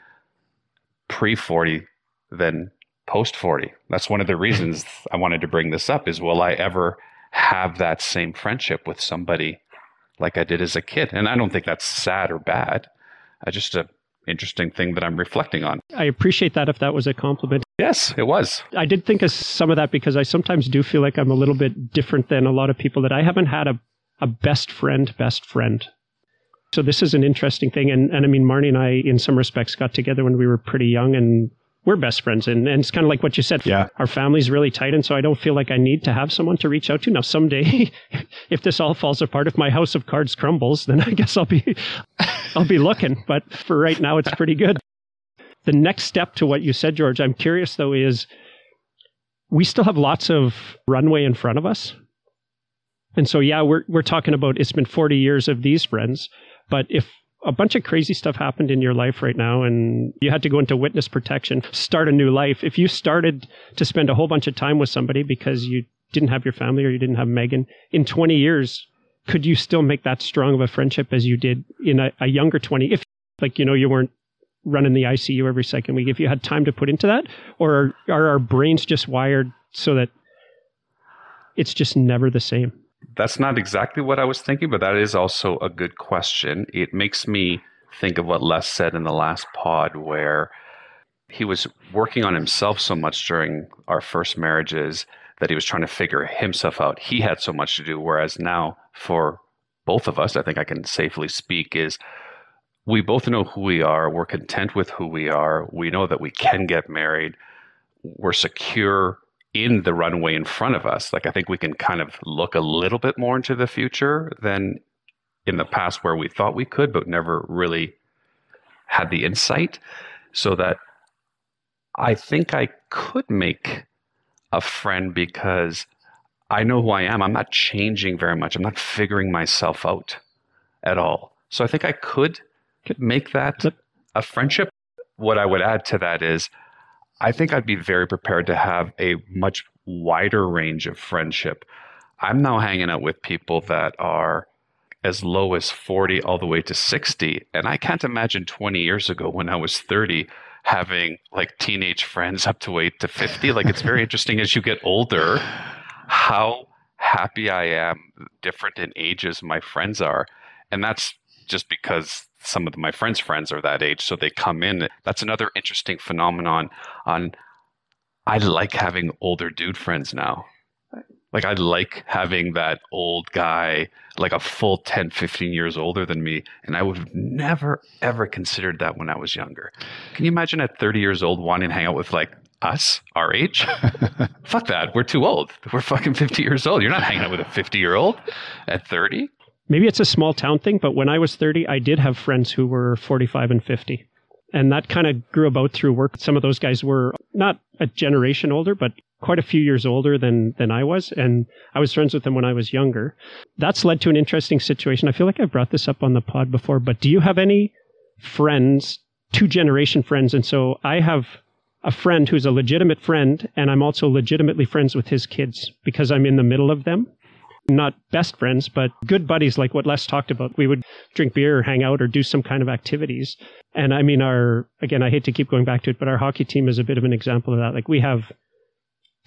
pre 40 than post 40. That's one of the reasons (laughs) I wanted to bring this up is will I ever have that same friendship with somebody like I did as a kid? And I don't think that's sad or bad. I just a interesting thing that I'm reflecting on. I appreciate that if that was a compliment. Yes, it was. I did think of some of that because I sometimes do feel like I'm a little bit different than a lot of people that I haven't had a, a best friend, best friend. So this is an interesting thing. And, and I mean, Marnie and I, in some respects, got together when we were pretty young and we're best friends. And, and it's kind of like what you said. Yeah. Our family's really tight. And so I don't feel like I need to have someone to reach out to. Now, someday, (laughs) if this all falls apart, if my house of cards crumbles, then I guess I'll be, (laughs) I'll be looking. But for right now, it's pretty good. The next step to what you said, George, I'm curious though, is we still have lots of runway in front of us. And so, yeah, we're, we're talking about it's been 40 years of these friends. But if a bunch of crazy stuff happened in your life right now and you had to go into witness protection, start a new life, if you started to spend a whole bunch of time with somebody because you didn't have your family or you didn't have Megan in 20 years, could you still make that strong of a friendship as you did in a, a younger 20? If, like, you know, you weren't running the ICU every second week, if you had time to put into that? Or are, are our brains just wired so that it's just never the same? That's not exactly what I was thinking, but that is also a good question. It makes me think of what Les said in the last pod, where he was working on himself so much during our first marriages that he was trying to figure himself out. He had so much to do, whereas now, for both of us, I think I can safely speak, is we both know who we are. We're content with who we are. We know that we can get married. We're secure in the runway in front of us. Like I think we can kind of look a little bit more into the future than in the past where we thought we could, but never really had the insight. So that I think I could make a friend because I know who I am. I'm not changing very much. I'm not figuring myself out at all. So I think I could make that a friendship. What I would add to that is I think I'd be very prepared to have a much wider range of friendship. I'm now hanging out with people that are as low as 40 all the way to 60. And I can't imagine 20 years ago when I was 30 having like teenage friends up to eight to 50. Like it's very interesting as you get older how happy I am different in ages my friends are. And that's just because some of my friends' friends are that age. So they come in. That's another interesting phenomenon on I like having older dude friends now. Like I like having that old guy, like a full 10, 15 years older than me. And I would have never, ever considered that when I was younger. Can you imagine at 30 years old wanting to hang out with like us, our age? (laughs) Fuck that. We're too old. We're fucking 50 years old. You're not hanging out with a 50 year old at 30. Maybe it's a small town thing, but when I was 30, I did have friends who were 45 and 50. And that kind of grew about through work. Some of those guys were not a generation older, but quite a few years older than than I was, and I was friends with them when I was younger. That's led to an interesting situation. I feel like I've brought this up on the pod before, but do you have any friends, two generation friends? And so I have a friend who's a legitimate friend, and I'm also legitimately friends with his kids because I'm in the middle of them. Not best friends, but good buddies, like what Les talked about. We would drink beer or hang out or do some kind of activities. And I mean, our, again, I hate to keep going back to it, but our hockey team is a bit of an example of that. Like we have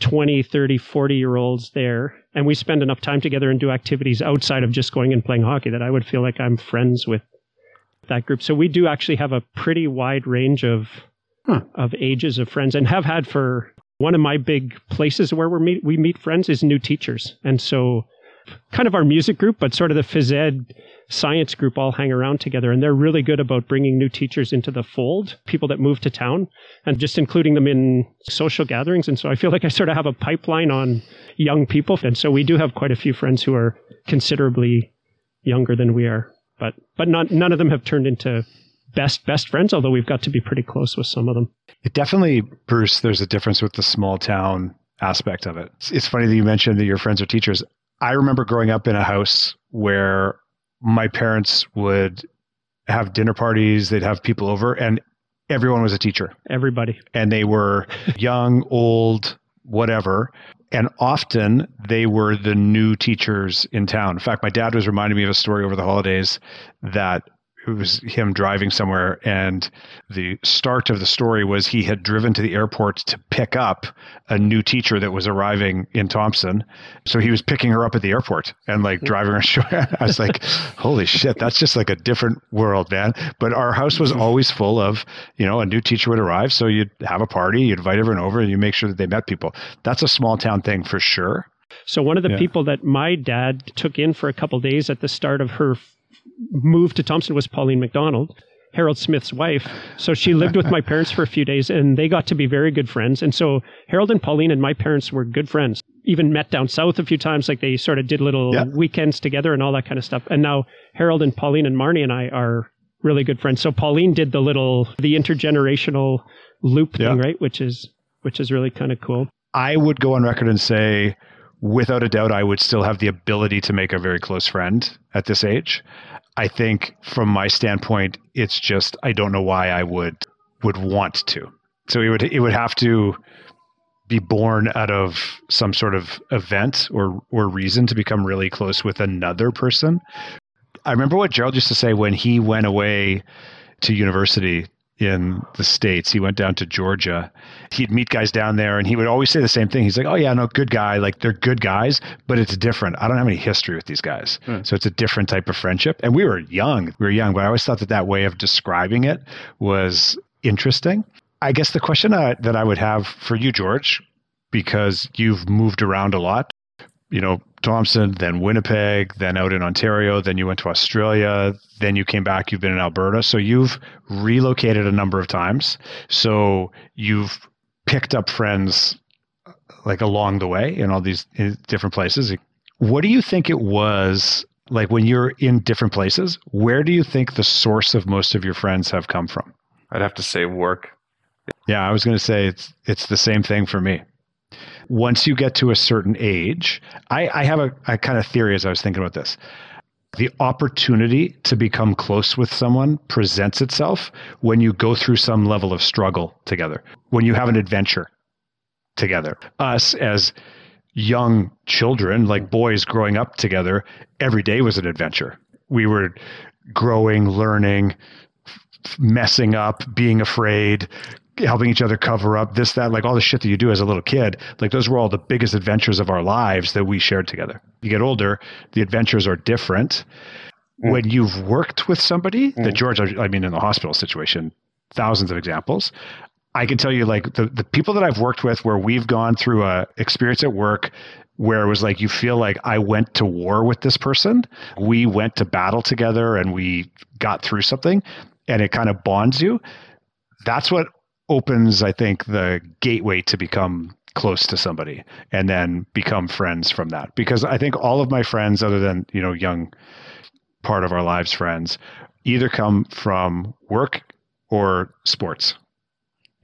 20, 30, 40 year olds there, and we spend enough time together and do activities outside of just going and playing hockey that I would feel like I'm friends with that group. So we do actually have a pretty wide range of of ages of friends and have had for one of my big places where we meet we meet friends is new teachers. And so kind of our music group, but sort of the phys ed science group all hang around together and they're really good about bringing new teachers into the fold, people that move to town and just including them in social gatherings. And so I feel like I sort of have a pipeline on young people. And so we do have quite a few friends who are considerably younger than we are, but, but not, none of them have turned into best, best friends, although we've got to be pretty close with some of them. It definitely, Bruce, there's a difference with the small town aspect of it. It's, it's funny that you mentioned that your friends are teachers. I remember growing up in a house where my parents would have dinner parties, they'd have people over, and everyone was a teacher. Everybody. And they were young, old, whatever. And often they were the new teachers in town. In fact, my dad was reminding me of a story over the holidays that it was him driving somewhere and the start of the story was he had driven to the airport to pick up a new teacher that was arriving in Thompson. So he was picking her up at the airport and like mm-hmm. driving her. (laughs) I was like, holy shit, that's just like a different world, man. But our house was mm-hmm. always full of, you know, a new teacher would arrive. So you'd have a party, you'd invite everyone over and you make sure that they met people. That's a small town thing for sure. So one of the Yeah. people that my dad took in for a couple days at the start of her f- move to Thompson was Pauline McDonald, Harold Smith's wife. So she lived with my (laughs) parents for a few days and they got to be very good friends. And so Harold and Pauline and my parents were good friends. Even met down south a few times, like they sort of did little Yeah. weekends together and all that kind of stuff. And now Harold and Pauline and Marnie and I are really good friends. So Pauline did the little the intergenerational loop thing, right? Which is which is really kind of cool. I would go on record and say, without a doubt, I would still have the ability to make a very close friend at this age. I think from my standpoint, it's just I don't know why I would would want to. So it would it would have to be born out of some sort of event or or reason to become really close with another person. I remember what Gerald used to say when he went away to university in the states. He went down to Georgia. He'd meet guys down there, and he would always say the same thing. He's like, "Oh yeah, no, good guy. Like they're good guys, but it's different. I don't have any history with these guys, so it's a different type of friendship." And we were young. We were young, but I always thought that that way of describing it was interesting. I guess the question uh, that I would have for you, George, because you've moved around a lot, you know, Thompson, then Winnipeg, then out in Ontario, then you went to Australia, then you came back, you've been in Alberta. So you've relocated a number of times. So you've picked up friends like along the way in all these different places. What do you think it was like when you're in different places? Where do you think the source of most of your friends have come from? I'd have to say work. Yeah, I was going to say it's it's the same thing for me. Once you get to a certain age, I, I have a, a kind of theory as I was thinking about this. The opportunity to become close with someone presents itself when you go through some level of struggle together, when you have an adventure together. Us as young children, like boys growing up together, every day was an adventure. We were growing, learning, messing up, being afraid, helping each other cover up this, that, like all the shit that you do as a little kid. Like those were all the biggest adventures of our lives that we shared together. You get older, the adventures are different. Mm. When you've worked with somebody, that mm. George, I I mean, in the hospital situation, thousands of examples. I can tell you, like the, the people that I've worked with, where we've gone through a experience at work where it was like you feel like I went to war with this person. We went to battle together and we got through something, and it kind of bonds you. That's what opens, I think, the gateway to become close to somebody and then become friends from that. Because I think all of my friends, other than you know young part of our lives friends, either come from work or sports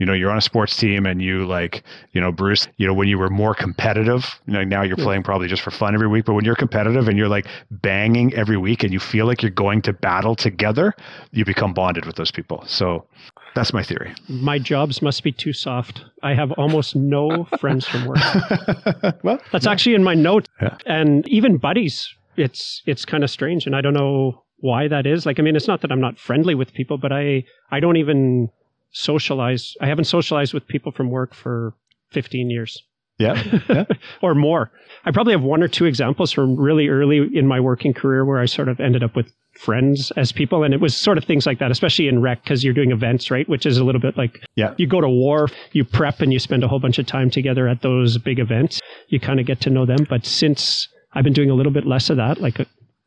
you know you're on a sports team and you like you know bruce you know when you were more competitive you know now you're playing probably just for fun every week but when you're competitive and you're like banging every week and you feel like you're going to battle together you become bonded with those people so that's my theory My jobs must be too soft. I have almost no (laughs) friends from work. (laughs) well That's actually in my note. Yeah. And even buddies, it's it's kind of strange, and I don't know why that is. Like, I mean, it's not that I'm not friendly with people, but I I don't even socialize. I haven't socialized with people from work for 15 years yeah yeah (laughs) or more. I probably have one or two examples from really early in my working career where I sort of ended up with friends as people. And it was sort of things like that, especially in rec, because you're doing events, right? Which is a little bit like Yeah. you go to war, you prep, and you spend a whole bunch of time together at those big events. You kind of get to know them. But since I've been doing a little bit less of that, like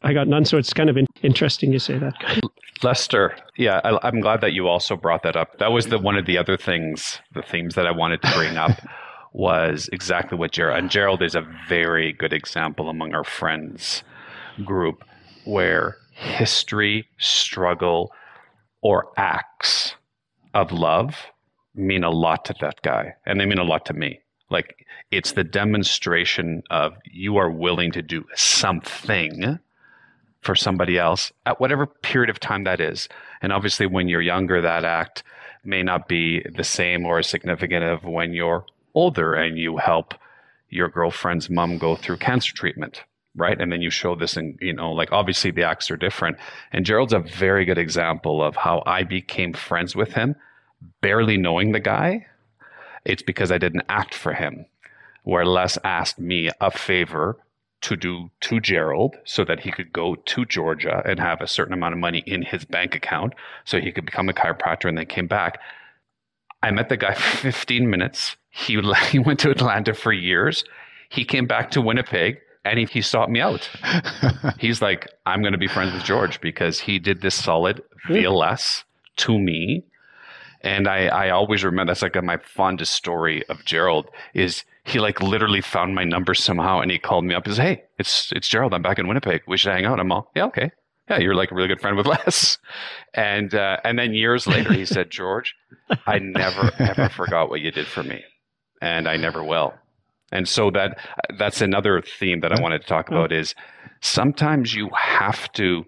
I got none. So it's kind of in- interesting you say that. Lester, yeah, I, I'm glad that you also brought that up. That was the one of the other things, the themes that I wanted to bring up (laughs) was exactly what Gerald and Gerald is a very good example among our friends group where history, struggle, or acts of love mean a lot to that guy, and they mean a lot to me. Like it's the demonstration of you are willing to do something for somebody else at whatever period of time that is. And obviously, when you're younger, that act may not be the same or as significant of when you're older and you help your girlfriend's mom go through cancer treatment, right? And then you show this, and you know, like obviously the acts are different. And Gerald's a very good example of how I became friends with him, barely knowing the guy. It's because I didn't act for him, where Les asked me a favor to do to Gerald so that he could go to Georgia and have a certain amount of money in his bank account so he could become a chiropractor and then came back. I met the guy (laughs) for 15 minutes. He, (laughs) he went to Atlanta for years. He came back to Winnipeg and he, he sought me out. (laughs) He's like, I'm going to be friends with George because he did this solid VLS to me. And I, I always remember that's like my fondest story of Gerald is he like literally found my number somehow and he called me up and said, Hey, it's it's Gerald. I'm back in Winnipeg. We should hang out. I'm all, yeah, okay. Yeah, you're like a really good friend with (laughs) Les. And uh, and then years later he said, George, I never ever (laughs) forgot what you did for me. And I never will. And so that that's another theme that I wanted to talk about is sometimes you have to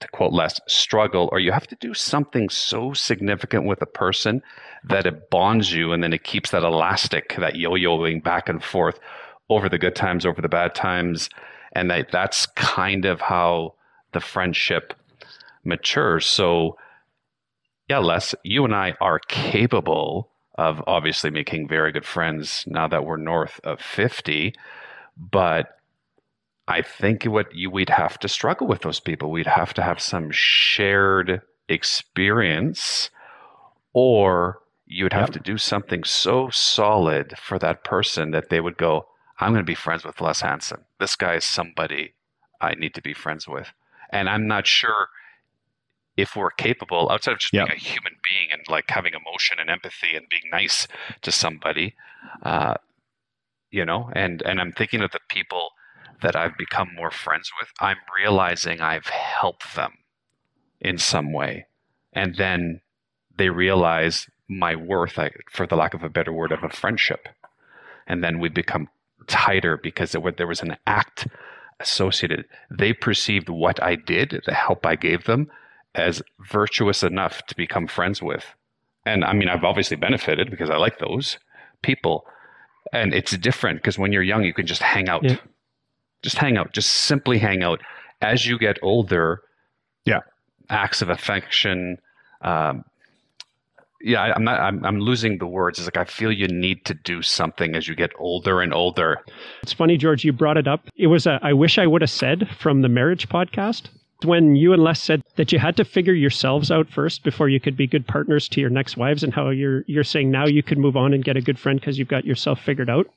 to quote Les, struggle, or you have to do something so significant with a person that it bonds you and then it keeps that elastic, that yo yoing back and forth over the good times, over the bad times. And that that's kind of how the friendship matures. So, yeah, Les, you and I are capable of obviously making very good friends now that we're north of 50. But I think what you we'd have to struggle with those people. We'd have to have some shared experience, or you'd have to do something so solid for that person that they would go, I'm going to be friends with Les Hansen. This guy is somebody I need to be friends with. And I'm not sure if we're capable, outside of just Yeah. being a human being and like having emotion and empathy and being nice to somebody, uh, you know, and, and I'm thinking of the people that I've become more friends with, I'm realizing I've helped them in some way. And then they realize my worth, I, for the lack of a better word, of a friendship. And then we become tighter because there, was an act associated. They perceived what I did, the help I gave them, as virtuous enough to become friends with. And I mean, I've obviously benefited because I like those people. And it's different because when you're young, you can just hang out Yeah. Just hang out just simply hang out as you get older Yeah. acts of affection um, yeah, I- I'm not. I'm, I'm losing the words. It's like I feel you need to do something as you get older and older. It's funny, George, you brought it up. It was a I wish I would have said from the marriage podcast. When you and Les said that you had to figure yourselves out first before you could be good partners to your next wives, and how you're you're saying now you could move on and get a good friend because you've got yourself figured out.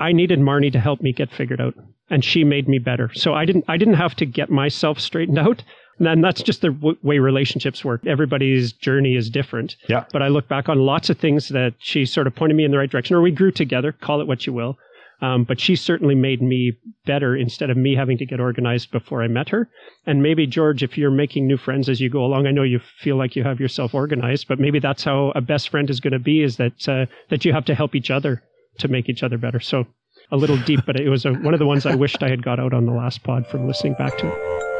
I needed Marnie to help me get figured out, and she made me better. So I didn't I didn't have to get myself straightened out. And then that's just the w- way relationships work. Everybody's journey is different. Yeah. But I look back on lots of things that she sort of pointed me in the right direction, or we grew together, call it what you will. Um, but she certainly made me better instead of me having to get organized before I met her. And maybe, George, if you're making new friends as you go along, I know you feel like you have yourself organized, but maybe that's how a best friend is going to be is that, uh, that you have to help each other to make each other better. So a little deep, but it was a, one of the ones I wished I had got out on the last pod from listening back to.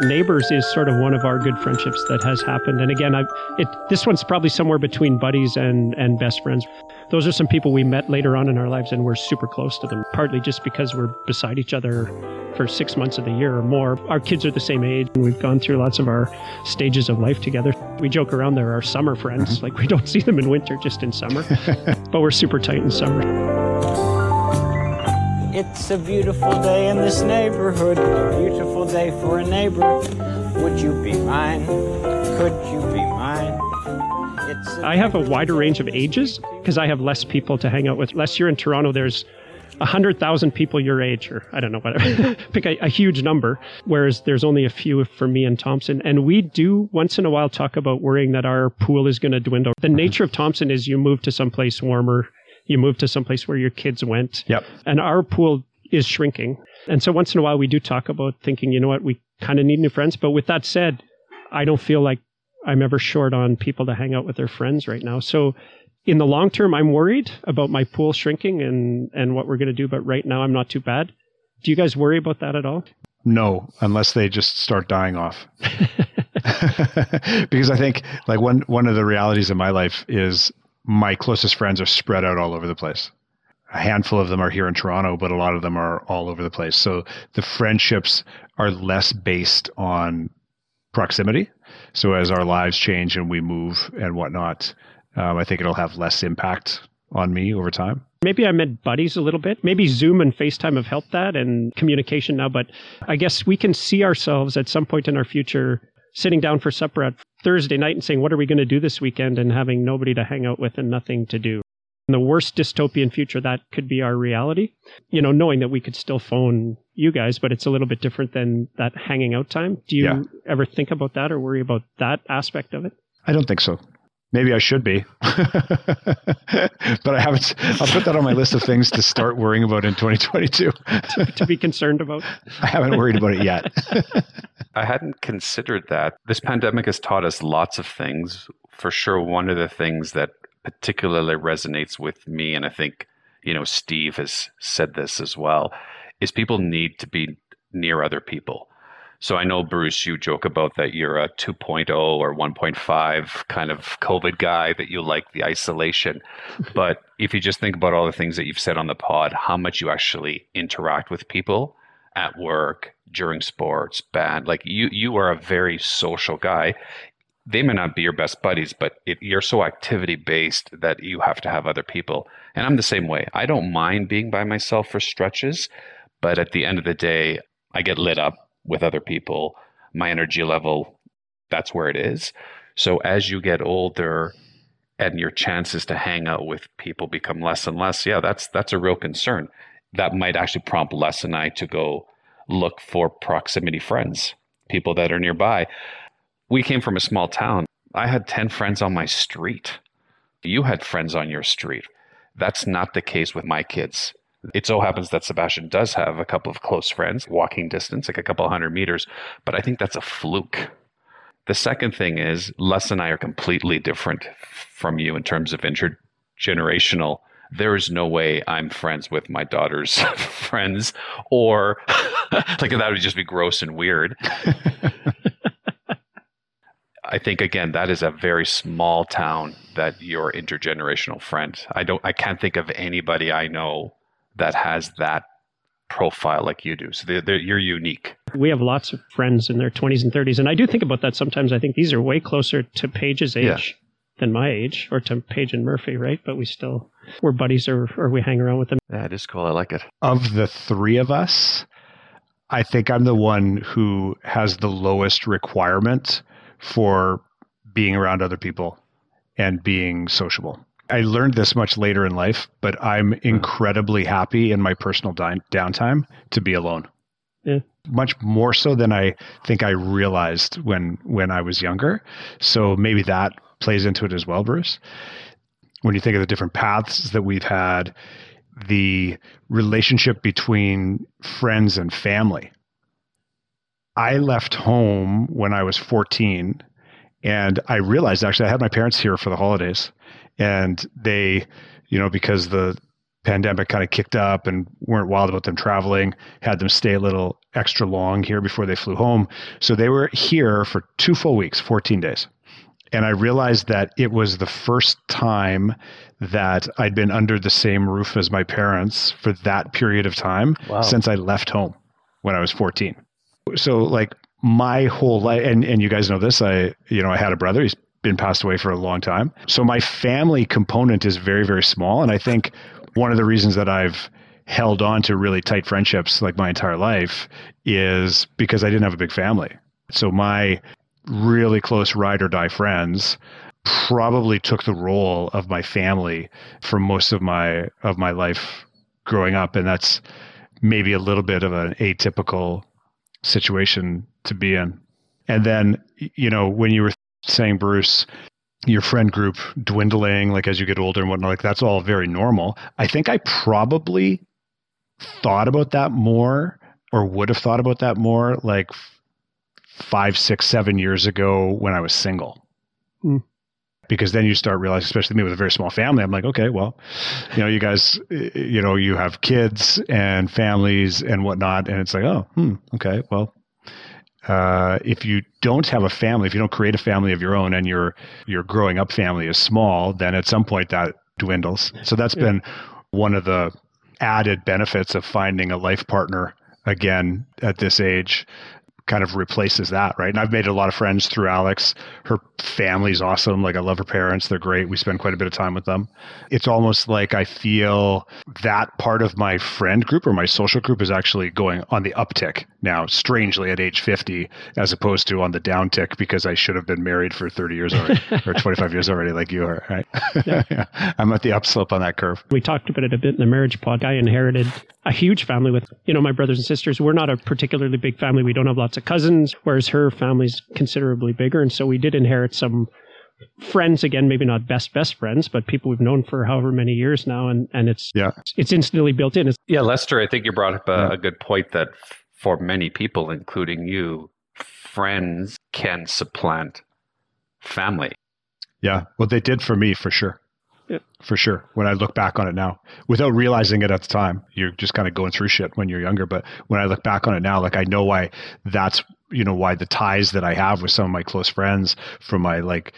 Neighbors is sort of one of our good friendships that has happened. And again, I it this one's probably somewhere between buddies and and best friends. Those are some people we met later on in our lives and we're super close to them, partly just because we're beside each other for six months of the year or more. Our kids are the same age and we've gone through lots of our stages of life together. We joke around they're our summer friends. Mm-hmm. Like we don't (laughs) see them in winter, just in summer. (laughs) but we're super tight in summer. It's a beautiful day in this neighborhood, a beautiful day for a neighbor. Would you be mine? Could you be mine? I have a wider range of ages because I have less people to hang out with. Les you're in Toronto, there's a hundred thousand people your age, or I don't know, whatever. (laughs) Pick a, a huge number. Whereas there's only a few for me and Thompson. And we do once in a while talk about worrying that our pool is going to dwindle. The nature of Thompson is you move to someplace warmer, you move to someplace where your kids went. Yep. And our pool is shrinking. And so once in a while we do talk about thinking, you know what, we kind of need new friends. But with that said, I don't feel like I'm ever short on people to hang out with their friends right now. So in the long term, I'm worried about my pool shrinking and, and what we're going to do. But right now, I'm not too bad. Do you guys worry about that at all? No, unless they just start dying off. (laughs) (laughs) because I think like one one of the realities of my life is my closest friends are spread out all over the place. A handful of them are here in Toronto, but a lot of them are all over the place. So the friendships are less based on proximity. So as our lives change and we move and whatnot, um, I think it'll have less impact on me over time. Maybe I meant buddies a little bit. Maybe Zoom and FaceTime have helped that and communication now. But I guess we can see ourselves at some point in our future sitting down for supper at Thursday night and saying, what are we going to do this weekend? And having nobody to hang out with and nothing to do. In the worst dystopian future, that could be our reality. You know, knowing that we could still phone you guys, but it's a little bit different than that hanging out time. Do you Yeah. ever think about that or worry about that aspect of it? I don't think so. Maybe I should be, (laughs) but I haven't. I'll put that on my list of things to start worrying about in 2022. to be concerned about? (laughs) I haven't worried about it yet. (laughs) I hadn't considered that. This pandemic has taught us lots of things. For sure, one of the things that particularly resonates with me, and I think, you know, Steve has said this as well, is people need to be near other people. So I know, Bruce, you joke about that you're a 2.0 or 1.5 kind of COVID guy, that you like the isolation. (laughs) but if you just think about all the things that you've said on the pod, how much you actually interact with people at work, during sports, band, like you, you are a very social guy. They may not be your best buddies, but it, you're so activity based that you have to have other people. And I'm the same way. I don't mind being by myself for stretches, but at the end of the day, I get lit up with other people. My energy level, that's where it is. So as you get older and your chances to hang out with people become less and less, yeah, that's that's a real concern. That might actually prompt Les and I to go look for proximity friends, people that are nearby. We came from a small town. I had 10 friends on my street. You had friends on your street. That's not the case with my kids. It so happens that Sebastian does have a couple of close friends, walking distance, like a couple hundred meters, but I think that's a fluke. The second thing is, Les and I are completely different from you in terms of intergenerational. There is no way I'm friends with my daughter's (laughs) friends, or (laughs) like that would just be gross and weird. (laughs) I think again that is a very small town that your intergenerational friend. I don't I can't think of anybody I know that has that profile like you do. So they're, they're, you're unique. We have lots of friends in their 20s and 30s. And I do think about that sometimes. I think these are way closer to Paige's age Yeah. than my age or to Paige and Murphy, right? But we still, we're buddies or, or we hang around with them. Yeah, it is cool. I like it. Of the three of us, I think I'm the one who has the lowest requirement for being around other people and being sociable. I learned this much later in life, but I'm hmm. incredibly happy in my personal di- downtime to be alone. Yeah. Much more so than I think I realized when when I was younger. So maybe that plays into it as well, Bruce. When you think of the different paths that we've had, the relationship between friends and family. I left home when I was 14 and I realized actually I had my parents here for the holidays and they, you know, because the pandemic kind of kicked up and weren't wild about them traveling, had them stay a little extra long here before they flew home. So they were here for two full weeks, 14 days. And I realized that it was the first time that I'd been under the same roof as my parents for that period of time Wow. since I left home when I was 14. So like my whole life and, and you guys know this, I you know, I had a brother, he's been passed away for a long time. So my family component is very, very small. And I think one of the reasons that I've held on to really tight friendships like my entire life is because I didn't have a big family. So my really close ride or die friends probably took the role of my family for most of my of my life growing up and that's maybe a little bit of an atypical situation to be in and then you know when you were saying bruce your friend group dwindling like as you get older and whatnot like that's all very normal i think i probably thought about that more or would have thought about that more like five six seven years ago when i was single Hmm. because then you start realizing especially me with a very small family i'm like okay well you know you guys you know you have kids and families and whatnot and it's like oh hmm, okay well uh, if you don't have a family, if you don't create a family of your own, and your your growing up family is small, then at some point that dwindles. So that's Yeah. been one of the added benefits of finding a life partner again at this age. Kind of replaces that, right? And I've made a lot of friends through Alex. Her family's awesome. Like I love her parents; they're great. We spend quite a bit of time with them. It's almost like I feel that part of my friend group or my social group is actually going on the uptick now, strangely at age 50, as opposed to on the downtick because I should have been married for 30 years already (laughs) or 25 years already, like you are, right? (laughs) Yeah. I'm at the upslope on that curve. We talked about it a bit in the marriage pod. I inherited a huge family with, you know, my brothers and sisters. We're not a particularly big family. We don't have lots of cousins, whereas her family's considerably bigger. And so we did inherit some friends again, maybe not best, best friends, but people we've known for however many years now. And, and it's, Yeah. it's instantly built in. It's, Yeah, Lester, I think you brought up a, Yeah. a good point that for many people, including you, friends can supplant family. Yeah. Well, they did for me for sure. For sure. When I look back on it now, without realizing it at the time, you're just kind of going through shit when you're younger. But when I look back on it now, like I know why that's, you know, why the ties that I have with some of my close friends from my like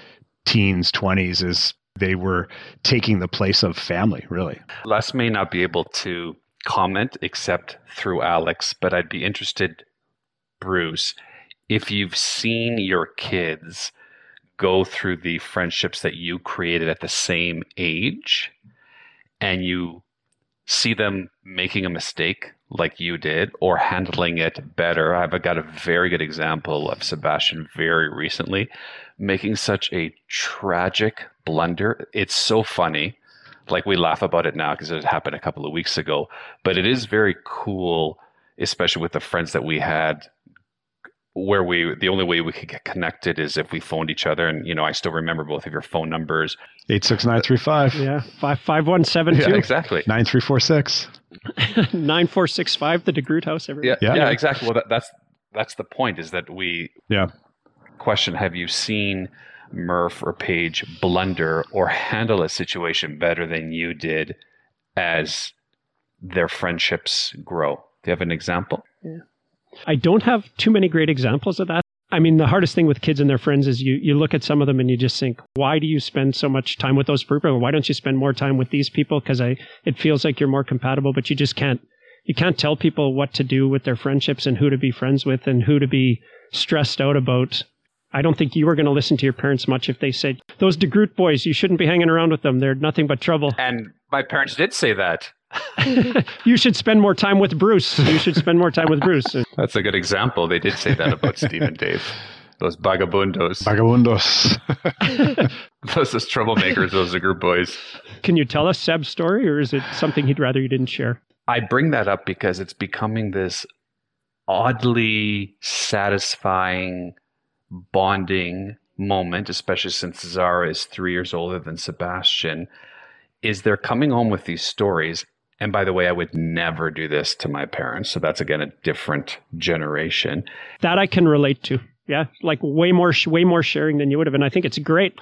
teens, 20s is they were taking the place of family, really. Les may not be able to comment except through Alex, but I'd be interested, Bruce, if you've seen your kids go through the friendships that you created at the same age and you see them making a mistake like you did or handling it better. I've got a very good example of Sebastian very recently making such a tragic blunder. It's so funny like we laugh about it now because it happened a couple of weeks ago but it is very cool especially with the friends that we had where we the only way we could get connected is if we phoned each other. And you know i still remember both of your phone numbers. 86935 yeah, five, five, one, seven, (laughs) two, exactly. 9346. (laughs) nine, four, six, five, the DeGroot house. Every yeah, Yeah. yeah exactly. Well that, that's that's the point is that we Yeah. question have you seen murph or Paige blunder or handle a situation better than you did as their friendships grow? Do you have an example I don't have too many great examples of that. I mean, the hardest thing with kids and their friends is you, you look at some of them and you just think, why do you spend so much time with those people? Why don't you spend more time with these people? Because I, it feels like you're more compatible, but you just can't, You can't tell people what to do with their friendships and who to be friends with and who to be stressed out about. I don't think you were going to listen to your parents much if they said, Those DeGroot boys, you shouldn't be hanging around with them. They're nothing but trouble. And my parents did say that. (laughs) you should spend more time with Bruce. You should spend more time with Bruce. (laughs) That's a good example. They did say that about (laughs) Steve and Dave. Those vagabundos. Vagabundos. those those troublemakers, those DeGroot boys. Can you tell us Seb's story, or is it something he'd rather you didn't share? I bring that up because it's becoming this oddly satisfying bonding moment, especially since Zara is three years older than Sebastian, is they're coming home with these stories. And by the way, I would never do this to my parents. So that's again a different generation. That I can relate to. Yeah, like way more, way more sharing than you would have, and I think it's great.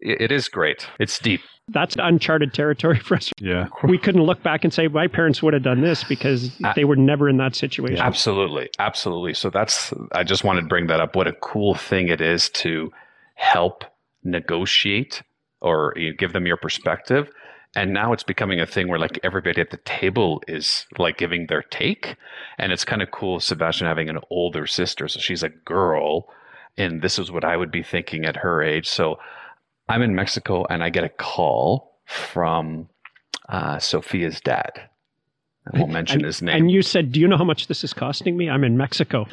It is great. It's deep. That's uncharted territory for us. Yeah, we couldn't look back and say my parents would have done this because they were never in that situation. Absolutely, absolutely. So that's. I just wanted to bring that up. What a cool thing it is to help negotiate or you give them your perspective and now it's becoming a thing where like everybody at the table is like giving their take and it's kind of cool sebastian having an older sister so she's a girl and this is what i would be thinking at her age so i'm in mexico and i get a call from uh, sophia's dad I won't mention and, his name. And you said, "Do you know how much this is costing me? I'm in Mexico."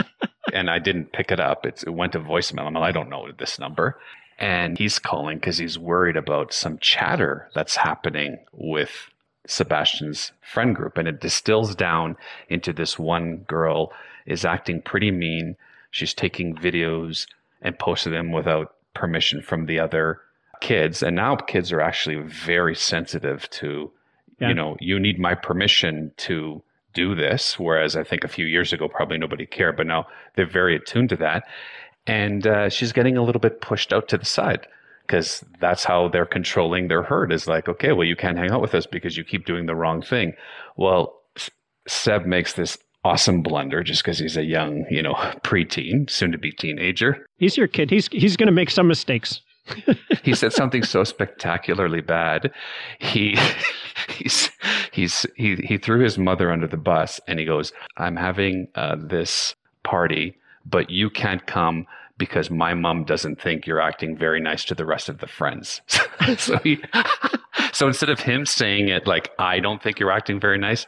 (laughs) and I didn't pick it up. It's, it went to voicemail. I'm like, I don't know this number. And he's calling because he's worried about some chatter that's happening with Sebastian's friend group. And it distills down into this one girl is acting pretty mean. She's taking videos and posting them without permission from the other kids. And now kids are actually very sensitive to, yeah. you know, you need my permission to do this. Whereas I think a few years ago, probably nobody cared, but now they're very attuned to that. And uh, she's getting a little bit pushed out to the side because that's how they're controlling their herd is like, okay, well, you can't hang out with us because you keep doing the wrong thing. Well, Seb makes this awesome blunder just because he's a young, you know, preteen, soon to be teenager. He's your kid. He's he's going to make some mistakes. (laughs) he said something so spectacularly bad. He (laughs) he's he's he he threw his mother under the bus and he goes, "I'm having uh, this party, but you can't come because my mom doesn't think you're acting very nice to the rest of the friends." (laughs) so he so instead of him saying it like, "I don't think you're acting very nice,"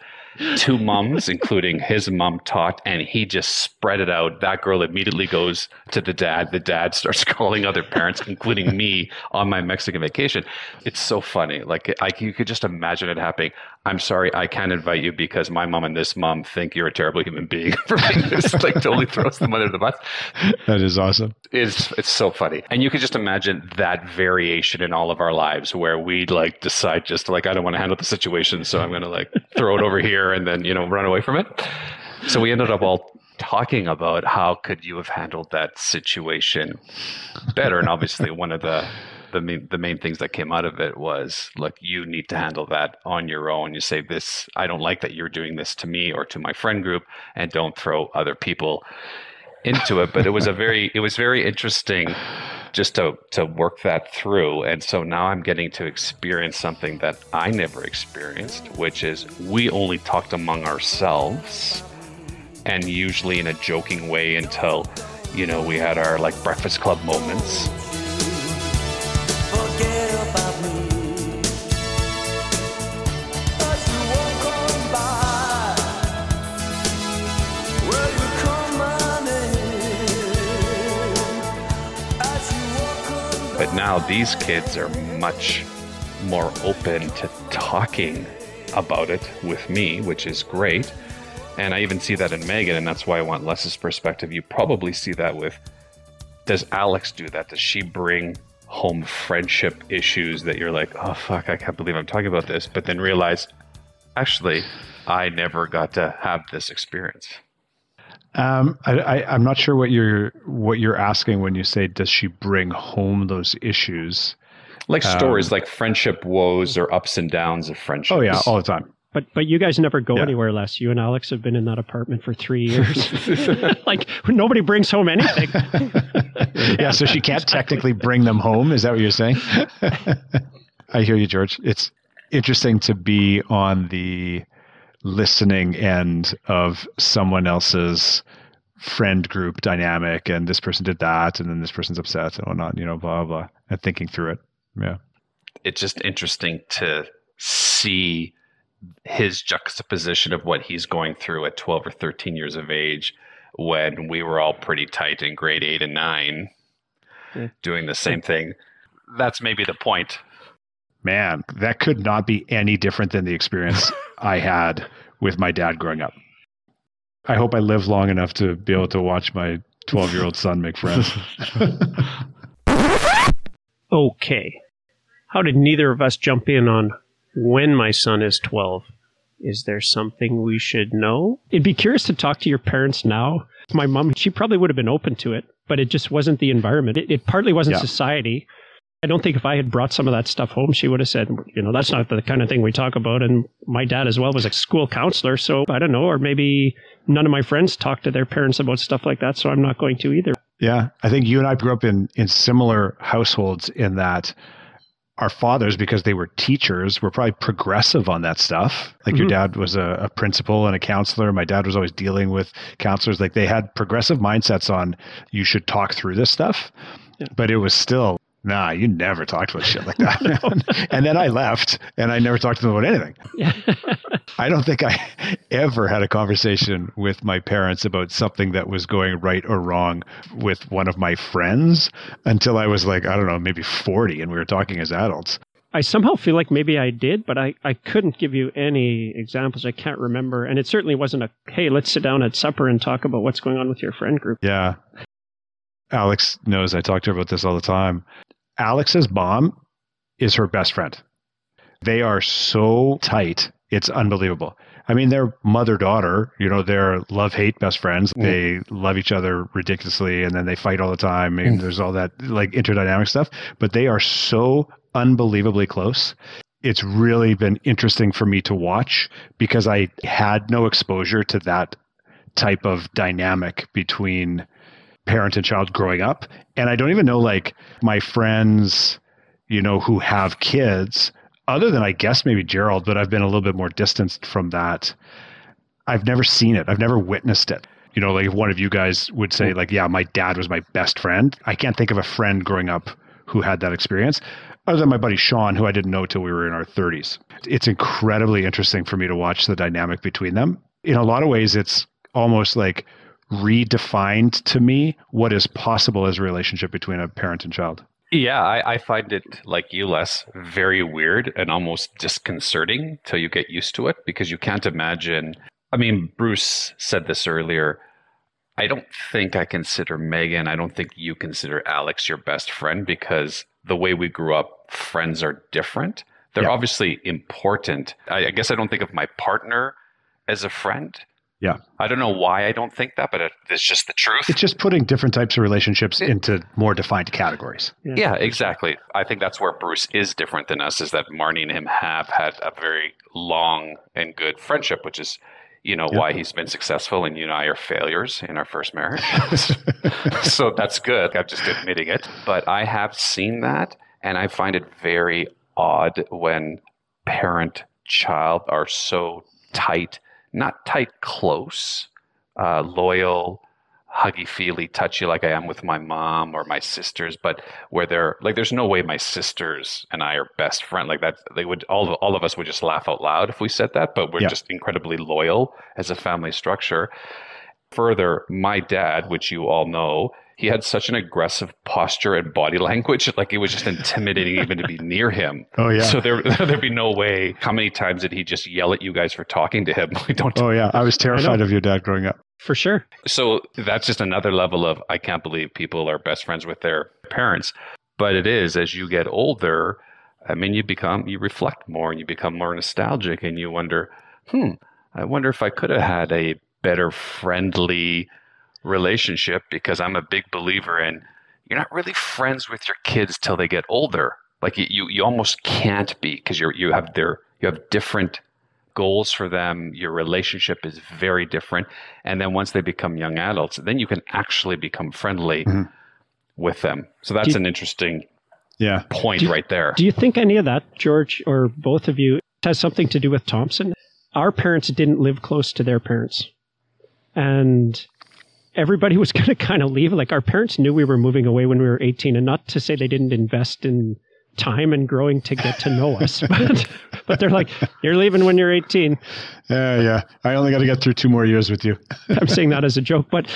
two mums, including his mom, talked, and he just spread it out. That girl immediately goes to the dad. The dad starts (laughs) calling other parents, including me, on my Mexican vacation. It's so funny. Like, I, you could just imagine it happening. I'm sorry, I can't invite you because my mom and this mom think you're a terrible human being (laughs) for being this. like, totally throws them under the bus. That is awesome. It's it's so funny, and you could just imagine that variation in all of our lives, where we'd like decide just like I don't want to handle the situation, so I'm going to like throw it over here and then you know run away from it. So we ended up all talking about how could you have handled that situation better, and obviously one of the the main, the main things that came out of it was look you need to handle that on your own you say this i don't like that you're doing this to me or to my friend group and don't throw other people into it but it was a very it was very interesting just to to work that through. And so now i'm getting to experience something that i never experienced which is we only talked among ourselves and usually in a joking way until you know we had our like breakfast club moments but now these kids are much more open to talking about it with me, which is great. And I even see that in Megan, and that's why I want Les's perspective. You probably see that with does Alex do that? Does she bring home friendship issues that you're like, oh fuck, I can't believe I'm talking about this, but then realize actually I never got to have this experience. Um, I, I, I'm not sure what you're what you're asking when you say does she bring home those issues, like stories um, like friendship woes or ups and downs of friendship. Oh yeah, all the time. But but you guys never go yeah. anywhere less. You and Alex have been in that apartment for three (laughs) years. (laughs) like nobody brings home anything. (laughs) yeah, so she can't technically bring them home. Is that what you're saying? I hear you, George. It's interesting to be on the listening end of someone else's friend group dynamic and this person did that and then this person's upset and whatnot, you know, blah, blah, blah, and thinking through it. Yeah. It's just interesting to see his juxtaposition of what he's going through at 12 or 13 years of age when we were all pretty tight in grade 8 and 9 Yeah. doing the same thing. That's maybe the point. Man, that could not be any different than the experience (laughs) I had with my dad growing up. I hope I live long enough to be able to watch my 12 year old son make friends. (laughs) Okay. How did neither of us jump in on when my son is 12? Is there something we should know? It'd be curious to talk to your parents now. My mom, she probably would have been open to it, but it just wasn't the environment. It, it partly wasn't Yeah. society. I don't think if I had brought some of that stuff home, she would have said, you know, that's not the kind of thing we talk about. And my dad as well was a school counselor. So I don't know, or maybe none of my friends talk to their parents about stuff like that. So I'm not going to either. Yeah, I think you and I grew up in in similar households in that our fathers, because they were teachers, were probably progressive on that stuff. Like your Mhm. dad was a, a principal and a counselor. My dad was always dealing with counselors. Like they had progressive mindsets on you should talk through this stuff, Yeah. but it was still. Nah, you never talked about shit like that. (laughs) man." (laughs) and then I left and I never talked to them about anything. (laughs) I don't think I ever had a conversation with my parents about something that was going right or wrong with one of my friends until I was like, I don't know, maybe 40 and we were talking as adults. I somehow feel like maybe I did, but I, I couldn't give you any examples. I can't remember. And it certainly wasn't a, hey, let's sit down at supper and talk about what's going on with your friend group. Yeah. Alex knows I talk to her about this all the time. Alex's mom is her best friend. They are so tight. It's unbelievable. I mean, they're mother daughter, you know, they're love hate best friends. Mm. They love each other ridiculously and then they fight all the time. And mm. there's all that like interdynamic stuff, but they are so unbelievably close. It's really been interesting for me to watch because I had no exposure to that type of dynamic between parent and child growing up. And I don't even know like my friends, you know, who have kids, other than I guess maybe Gerald, but I've been a little bit more distanced from that. I've never seen it. I've never witnessed it. You know, like if one of you guys would say, like, yeah, my dad was my best friend. I can't think of a friend growing up who had that experience, other than my buddy Sean, who I didn't know till we were in our 30s. It's incredibly interesting for me to watch the dynamic between them. In a lot of ways, it's almost like redefined to me what is possible as a relationship between a parent and child. Yeah, I, I find it like you, Les, very weird and almost disconcerting till you get used to it because you can't imagine. I mean, Bruce said this earlier. I don't think I consider Megan, I don't think you consider Alex your best friend because the way we grew up, friends are different. They're Yeah. obviously important. I, I guess I don't think of my partner as a friend. Yeah. I don't know why I don't think that, but it, it's just the truth. It's just putting different types of relationships into more defined categories. Yeah, exactly. I think that's where Bruce is different than us is that Marnie and him have had a very long and good friendship, which is, you know, why he's been successful and you and I are failures in our first marriage. (laughs) (laughs) so that's good. I'm just admitting it. But I have seen that and I find it very odd when parent child are so tight, not tight close, uh, loyal, huggy feely, touchy like I am with my mom or my sisters, but where they're like, there's no way my sisters and I are best friend. Like that, they would all of, all of us would just laugh out loud if we said that. But we're Yeah. just incredibly loyal as a family structure. Further, my dad, which you all know, he had such an aggressive posture and body (laughs) language, like it was just intimidating even to be near him. Oh, yeah. So there, (laughs) there'd be no way. How many times did he just yell at you guys for talking to him? (laughs) Like, don't Oh, yeah. I was terrified of your dad growing up. For sure. so that's just another level of I can't believe people are best friends with their parents. But it is as you get older, I mean, you become, you reflect more and you become more nostalgic and you wonder, hmm, I wonder if I could have had a better friendly relationship because I'm a big believer in you're not really friends with your kids till they get older. Like you, you, you almost can't be because you're, you have their, you have different goals for them. Your relationship is very different. And then once they become young adults, then you can actually become friendly Mhm. with them. So that's you- an interesting Yeah. point you- right there. Do you think any of that, George, or both of you, has something to do with Thompson? our parents didn't live close to their parents. And everybody was (laughs) going to kind of leave. Like our parents knew we were moving away when we were 18 and not to say they didn't invest in time and growing to get to know us, (laughs) but, but they're like, you're leaving when you're 18. Yeah, yeah. I only got to get through two more years with you. (laughs) I'm saying that as a joke, but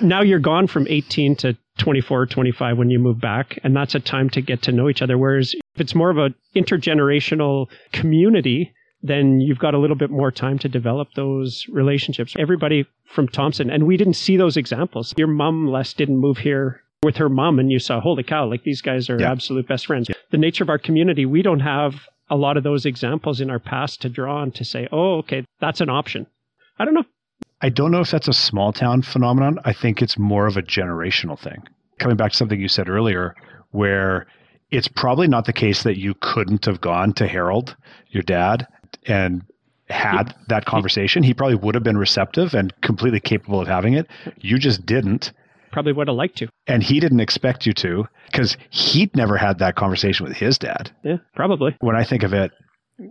now you're gone from 18 to 24, 25 when you move back, and that's a time to get to know each other. Whereas if it's more of a intergenerational community, then you've got a little bit more time to develop those relationships. Everybody from Thompson, and we didn't see those examples. Your mom, Les, didn't move here with her mom, and you saw, holy cow, like these guys are Yeah. absolute best friends. The nature of our community, we don't have a lot of those examples in our past to draw on to say, oh, okay, that's an option. I don't know. I don't know if that's a small town phenomenon. I think it's more of a generational thing. Coming back to something you said earlier, where it's probably not the case that you couldn't have gone to Harold, your dad, and had that conversation. He probably would have been receptive and completely capable of having it. You just didn't. Probably would have liked to. And he didn't expect you to because he'd never had that conversation with his dad. Yeah, probably. When I think of it,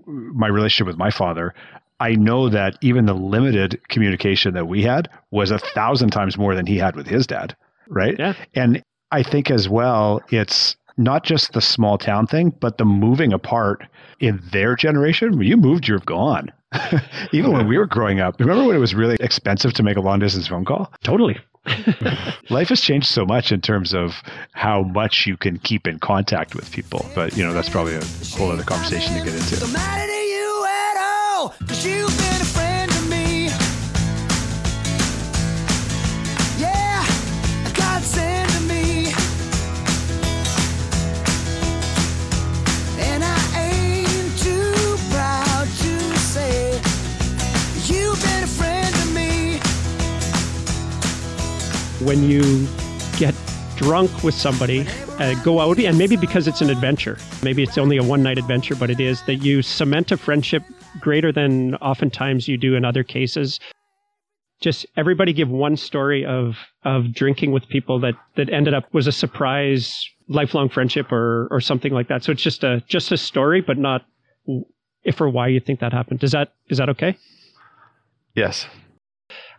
my relationship with my father, I know that even the limited communication that we had was a thousand times more than he had with his dad. Right. Yeah. And I think as well, it's not just the small town thing, but the moving apart in their generation. When you moved, you're gone. (laughs) even when we were growing up, remember when it was really expensive to make a long distance phone call? Totally. (laughs) (laughs) Life has changed so much in terms of how much you can keep in contact with people. But, you know, that's probably a whole other conversation to get into. When you get drunk with somebody, uh, go out, and maybe because it's an adventure, maybe it's only a one night adventure, but it is that you cement a friendship greater than oftentimes you do in other cases. Just everybody give one story of of drinking with people that that ended up was a surprise lifelong friendship or or something like that. So it's just a just a story, but not if or why you think that happened. Does that is that okay? Yes.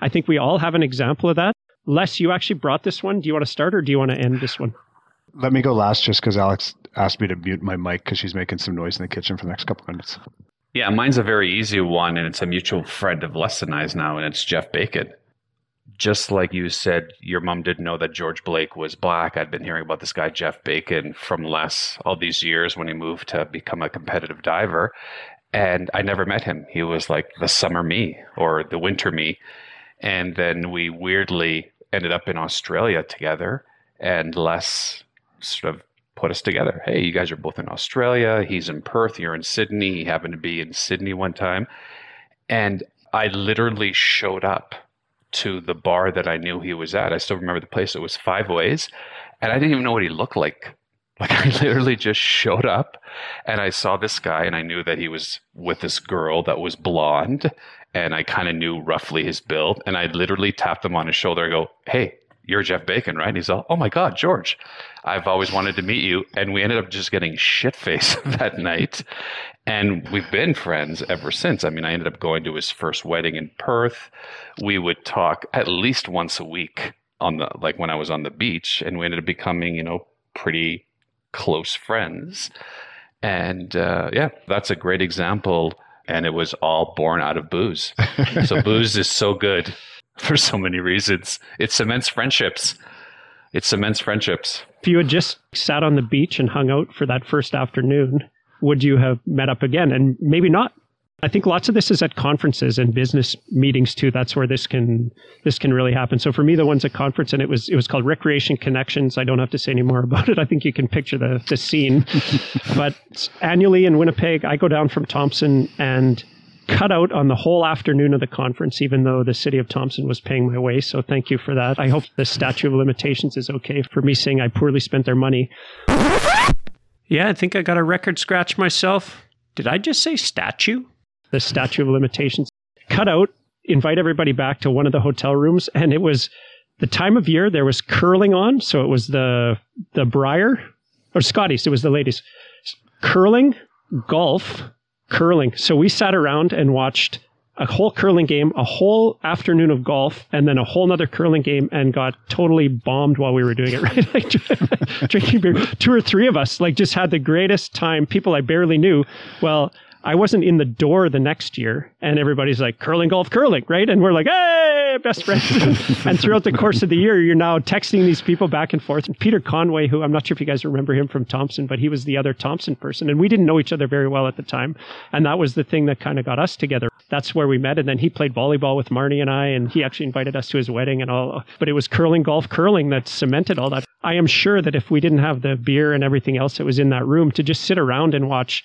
I think we all have an example of that. Les, you actually brought this one. Do you want to start or do you want to end this one? Let me go last just because Alex asked me to mute my mic because she's making some noise in the kitchen for the next couple minutes. Yeah, mine's a very easy one, and it's a mutual friend of Les and I's now, and it's Jeff Bacon. Just like you said, your mom didn't know that George Blake was black. I'd been hearing about this guy, Jeff Bacon, from Les all these years when he moved to become a competitive diver. And I never met him. He was like the summer me or the winter me. And then we weirdly ended up in Australia together, and Les sort of put us together. Hey, you guys are both in Australia. He's in Perth. You're in Sydney. He happened to be in Sydney one time. And I literally showed up to the bar that I knew he was at. I still remember the place. It was Five Ways. And I didn't even know what he looked like. Like (laughs) I literally just showed up and I saw this guy and I knew that he was with this girl that was blonde and I kind of knew roughly his build and I literally tapped him on his shoulder and go, "Hey, you're Jeff Bacon, right?" And he's all, "Oh my god, George. I've always wanted to meet you." And we ended up just getting shit faced (laughs) that night. And we've been friends ever since. I mean, I ended up going to his first wedding in Perth. We would talk at least once a week on the like when I was on the beach and we ended up becoming, you know, pretty close friends. And uh, yeah, that's a great example. And it was all born out of booze. (laughs) so booze is so good for so many reasons. It cements friendships. It cements friendships. If you had just sat on the beach and hung out for that first afternoon, would you have met up again? And maybe not. I think lots of this is at conferences and business meetings too. That's where this can this can really happen. So for me, the one's at conference, and it was it was called Recreation Connections. I don't have to say any more (laughs) about it. I think you can picture the the scene. (laughs) but annually in Winnipeg, I go down from Thompson and cut out on the whole afternoon of the conference, even though the city of Thompson was paying my way. So thank you for that. I hope the statute of limitations is okay for me saying I poorly spent their money. Yeah, I think I got a record scratch myself. Did I just say statue? The statute of limitations. Cut out, invite everybody back to one of the hotel rooms, and it was the time of year there was curling on, so it was the the Brier or scotties it was the ladies. Curling, golf, curling. So we sat around and watched a whole curling game, a whole afternoon of golf, and then a whole nother curling game and got totally bombed while we were doing it, (laughs) right? like drinking beer. Two or three of us like just had the greatest time. People I barely knew. Well, I wasn't in the door the next year, and everybody's like curling, golf, curling, right? And we're like, hey, best friends. (laughs) and throughout the course of the year, you're now texting these people back and forth. And Peter Conway, who I'm not sure if you guys remember him from Thompson, but he was the other Thompson person, and we didn't know each other very well at the time. And that was the thing that kind of got us together. That's where we met. And then he played volleyball with Marnie and I, and he actually invited us to his wedding and all. But it was curling, golf, curling that cemented all that. I am sure that if we didn't have the beer and everything else that was in that room to just sit around and watch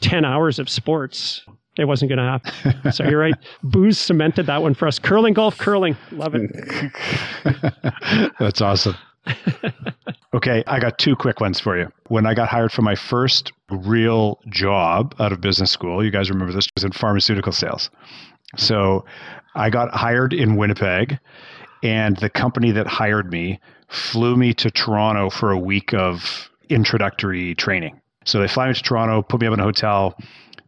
10 hours of sports, it wasn't going to happen. So you're right. (laughs) Booze cemented that one for us. Curling, golf, curling. Love it. (laughs) That's awesome. okay, I got two quick ones for you. When I got hired for my first real job out of business school, you guys remember this was in pharmaceutical sales. So I got hired in Winnipeg, and the company that hired me flew me to Toronto for a week of introductory training. So they fly me to Toronto, put me up in a hotel,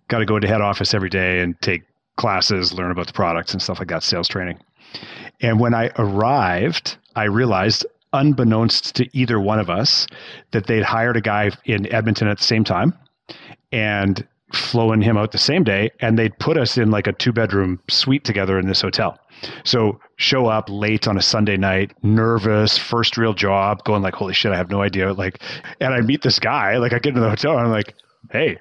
got to go to head office every day and take classes, learn about the products and stuff like that, sales training. And when I arrived, I realized, unbeknownst to either one of us, that they'd hired a guy in Edmonton at the same time and flown him out the same day. And they'd put us in like a two bedroom suite together in this hotel. So show up late on a Sunday night, nervous, first real job, going like, holy shit, I have no idea. Like, and I meet this guy, like I get into the hotel and I'm like, hey,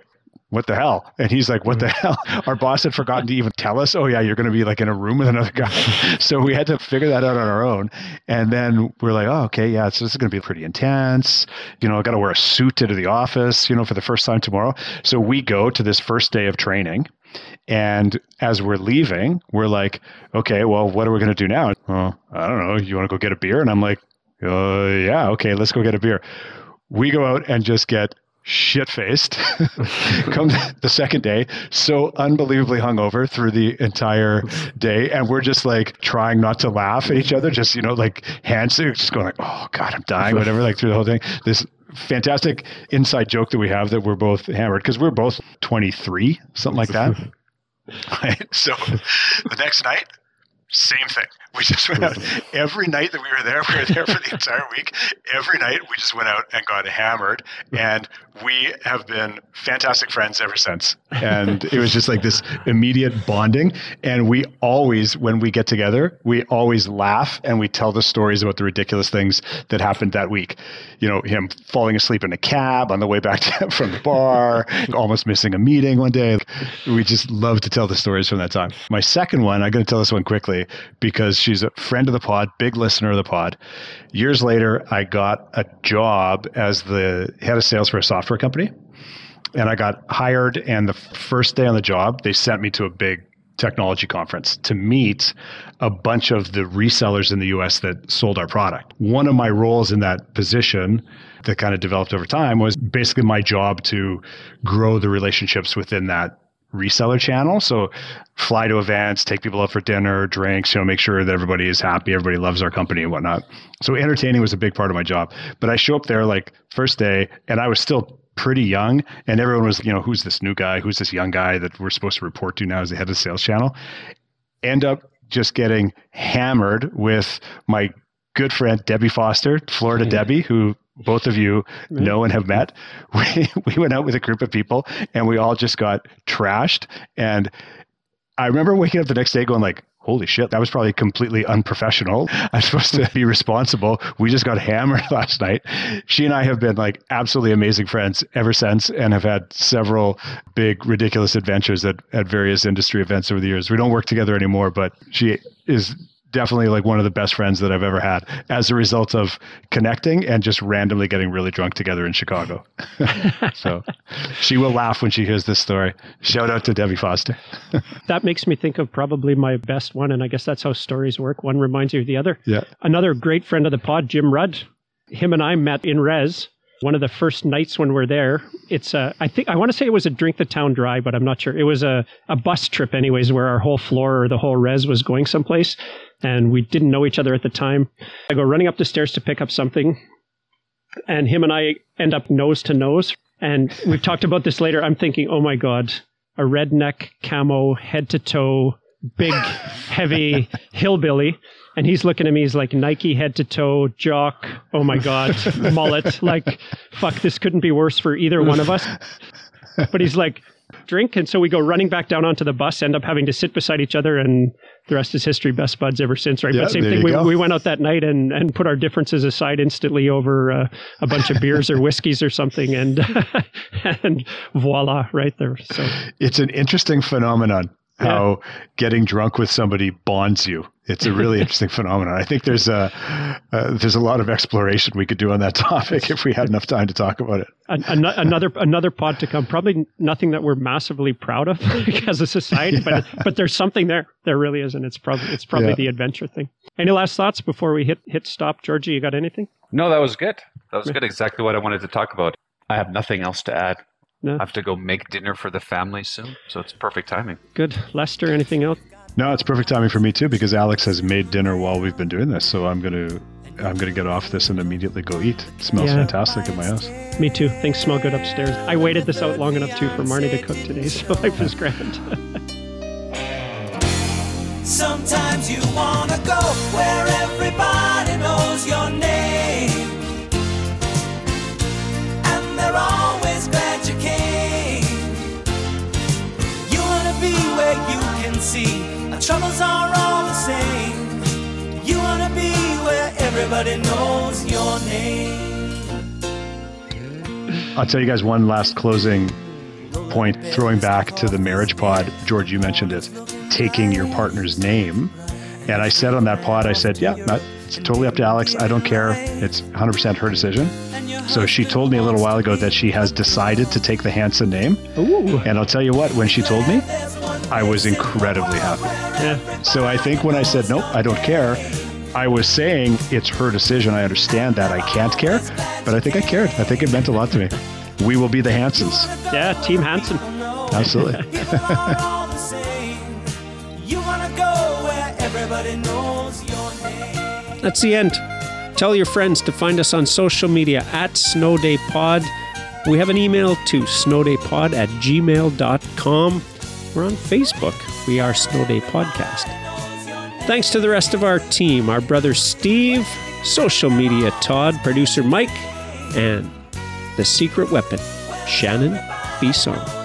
what the hell? And he's like, what the hell? (laughs) Our boss had forgotten to even tell us, oh, yeah, you're going to be like in a room with another guy. (laughs) so we had to figure that out on our own. And then we're like, oh, okay, yeah, so this is going to be pretty intense. You know, I got to wear a suit into the office, you know, for the first time tomorrow. So we go to this first day of training. And as we're leaving, we're like, okay, well, what are we going to do now? Well, I don't know. You want to go get a beer? And I'm like, uh, yeah, okay, let's go get a beer. We go out and just get shit faced. (laughs) Come the second day, so unbelievably hungover through the entire day, and we're just like trying not to laugh at each other, just you know, like hands, just going like, "Oh God, I'm dying," whatever, like through the whole thing. This fantastic inside joke that we have that we're both hammered because we're both 23, something like that. (laughs) (laughs) So the next night, same thing. We just went out every night that we were there. (laughs) We were there for the entire week. Every night we just went out and got hammered, and we have been fantastic friends ever since. (laughs) And it was just like this immediate bonding. And we always, when we get together, we always laugh and we tell the stories about the ridiculous things that happened that week. You know, him falling asleep in a cab on the way back (laughs) to, from the bar, almost missing a meeting one day. We just love to tell the stories from that time. My second one, I'm going to tell this one quickly because she's a friend of the pod, big listener of the pod. Years later, I got a job as the head of sales for a software company. And I got hired, and the first day on the job, they sent me to a big technology conference to meet a bunch of the resellers in the US that sold our product. One of my roles in that position that kind of developed over time was basically my job to grow the relationships within that reseller channel. So fly to events, take people out for dinner, drinks, you know, make sure that everybody is happy, everybody loves our company and whatnot. So entertaining was a big part of my job. But I show up there like first day and I was still pretty young and everyone was, you know, who's this new guy? Who's this young guy that we're supposed to report to now as the head of the sales channel? End up just getting hammered with my good friend Debbie Foster, Florida Debbie, who both of you know and have met. (laughs) We we went out with a group of people and we all just got trashed. And I remember waking up the next day going like, holy shit, that was probably completely unprofessional. (laughs) I'm supposed to be responsible. We just got hammered (laughs) last night. She and I have been like absolutely amazing friends ever since and have had several big, ridiculous adventures at, at various industry events over the years. We don't work together anymore, but she is definitely like one of the best friends that I've ever had as a result of connecting and just randomly getting really drunk together in Chicago. (laughs) so she will laugh when she hears this story. Shout out to Debbie Foster. (laughs) that makes me think of probably my best one, and I guess that's how stories work. One reminds you of the other. Yeah. Another great friend of the pod, Jim Rudd. Him and I met in Res. One of the first nights when we're there, it's a, I think I want to say it was a drink the town dry, but I'm not sure. It was a, a bus trip, anyways, where our whole floor or the whole res was going someplace, and we didn't know each other at the time. I go running up the stairs to pick up something, and him and I end up nose to nose. And we've talked about this later. I'm thinking, oh my god, a redneck camo, head to toe, big, heavy (laughs) hillbilly. And he's looking at me, he's like Nike head to toe, jock, oh my God, (laughs) mullet. Like, fuck, this couldn't be worse for either one of us. But he's like, drink. And so we go running back down onto the bus, end up having to sit beside each other, and the rest is history. Best buds ever since, right? Yeah, but same thing. We, we went out that night and, and put our differences aside instantly over uh, a bunch of beers or whiskeys or something. And, (laughs) and voila, right there. So, It's an interesting phenomenon how getting drunk with somebody bonds you. It's a really interesting phenomenon. I think there's a uh, there's a lot of exploration we could do on that (laughs) topic if we had enough time to talk about it. an, an, another another pod to come. Probably nothing that we're massively proud of (laughs) as a society, but but there's something there. There really is, and it's probably it's probably Yeah. the adventure thing. Any last thoughts before we hit hit stop, Georgie? You got anything? No, that was good. That was good. Exactly what I wanted to talk about. I have nothing else to add. No. I have to go make dinner for the family soon, so it's perfect timing. Good, Lester. Anything else? No, it's perfect timing for me too because Alex has made dinner while we've been doing this. So I'm gonna I'm gonna get off this and immediately go eat. It smells Yeah. fantastic in my house. Me too. Things smell good upstairs. I waited this out long enough too for Marnie to cook today, (laughs) so life is (laughs) grand. Sometimes you wanna go where everybody knows your name. And they're always glad you came. You wanna be where you can see our troubles are all the same. You wanna be where everybody knows your name. I'll tell you guys one last closing point, throwing back to the marriage pod. George, you mentioned it, taking your partner's name. And I said on that pod, I said, yeah, it's totally up to Alex. I don't care. It's 100% her decision. So she told me a little while ago that she has decided to take the Hanson name. Ooh. And I'll tell you what, when she told me, I was incredibly happy. Yeah. So I think when I said, nope, I don't care, I was saying it's her decision. I understand that I can't care, but I think I cared. I think it meant a lot to me. We will be the Hansons. Yeah, Team Hanson. Absolutely. (laughs) That's the end. Tell your friends to find us on social media at snowdaypod. We have an email to snowdaypod at gmail.com. We're on Facebook. We are Snowday Podcast. Thanks to the rest of our team, our brother Steve, social media Todd, producer Mike, and the secret weapon, Shannon Bisson.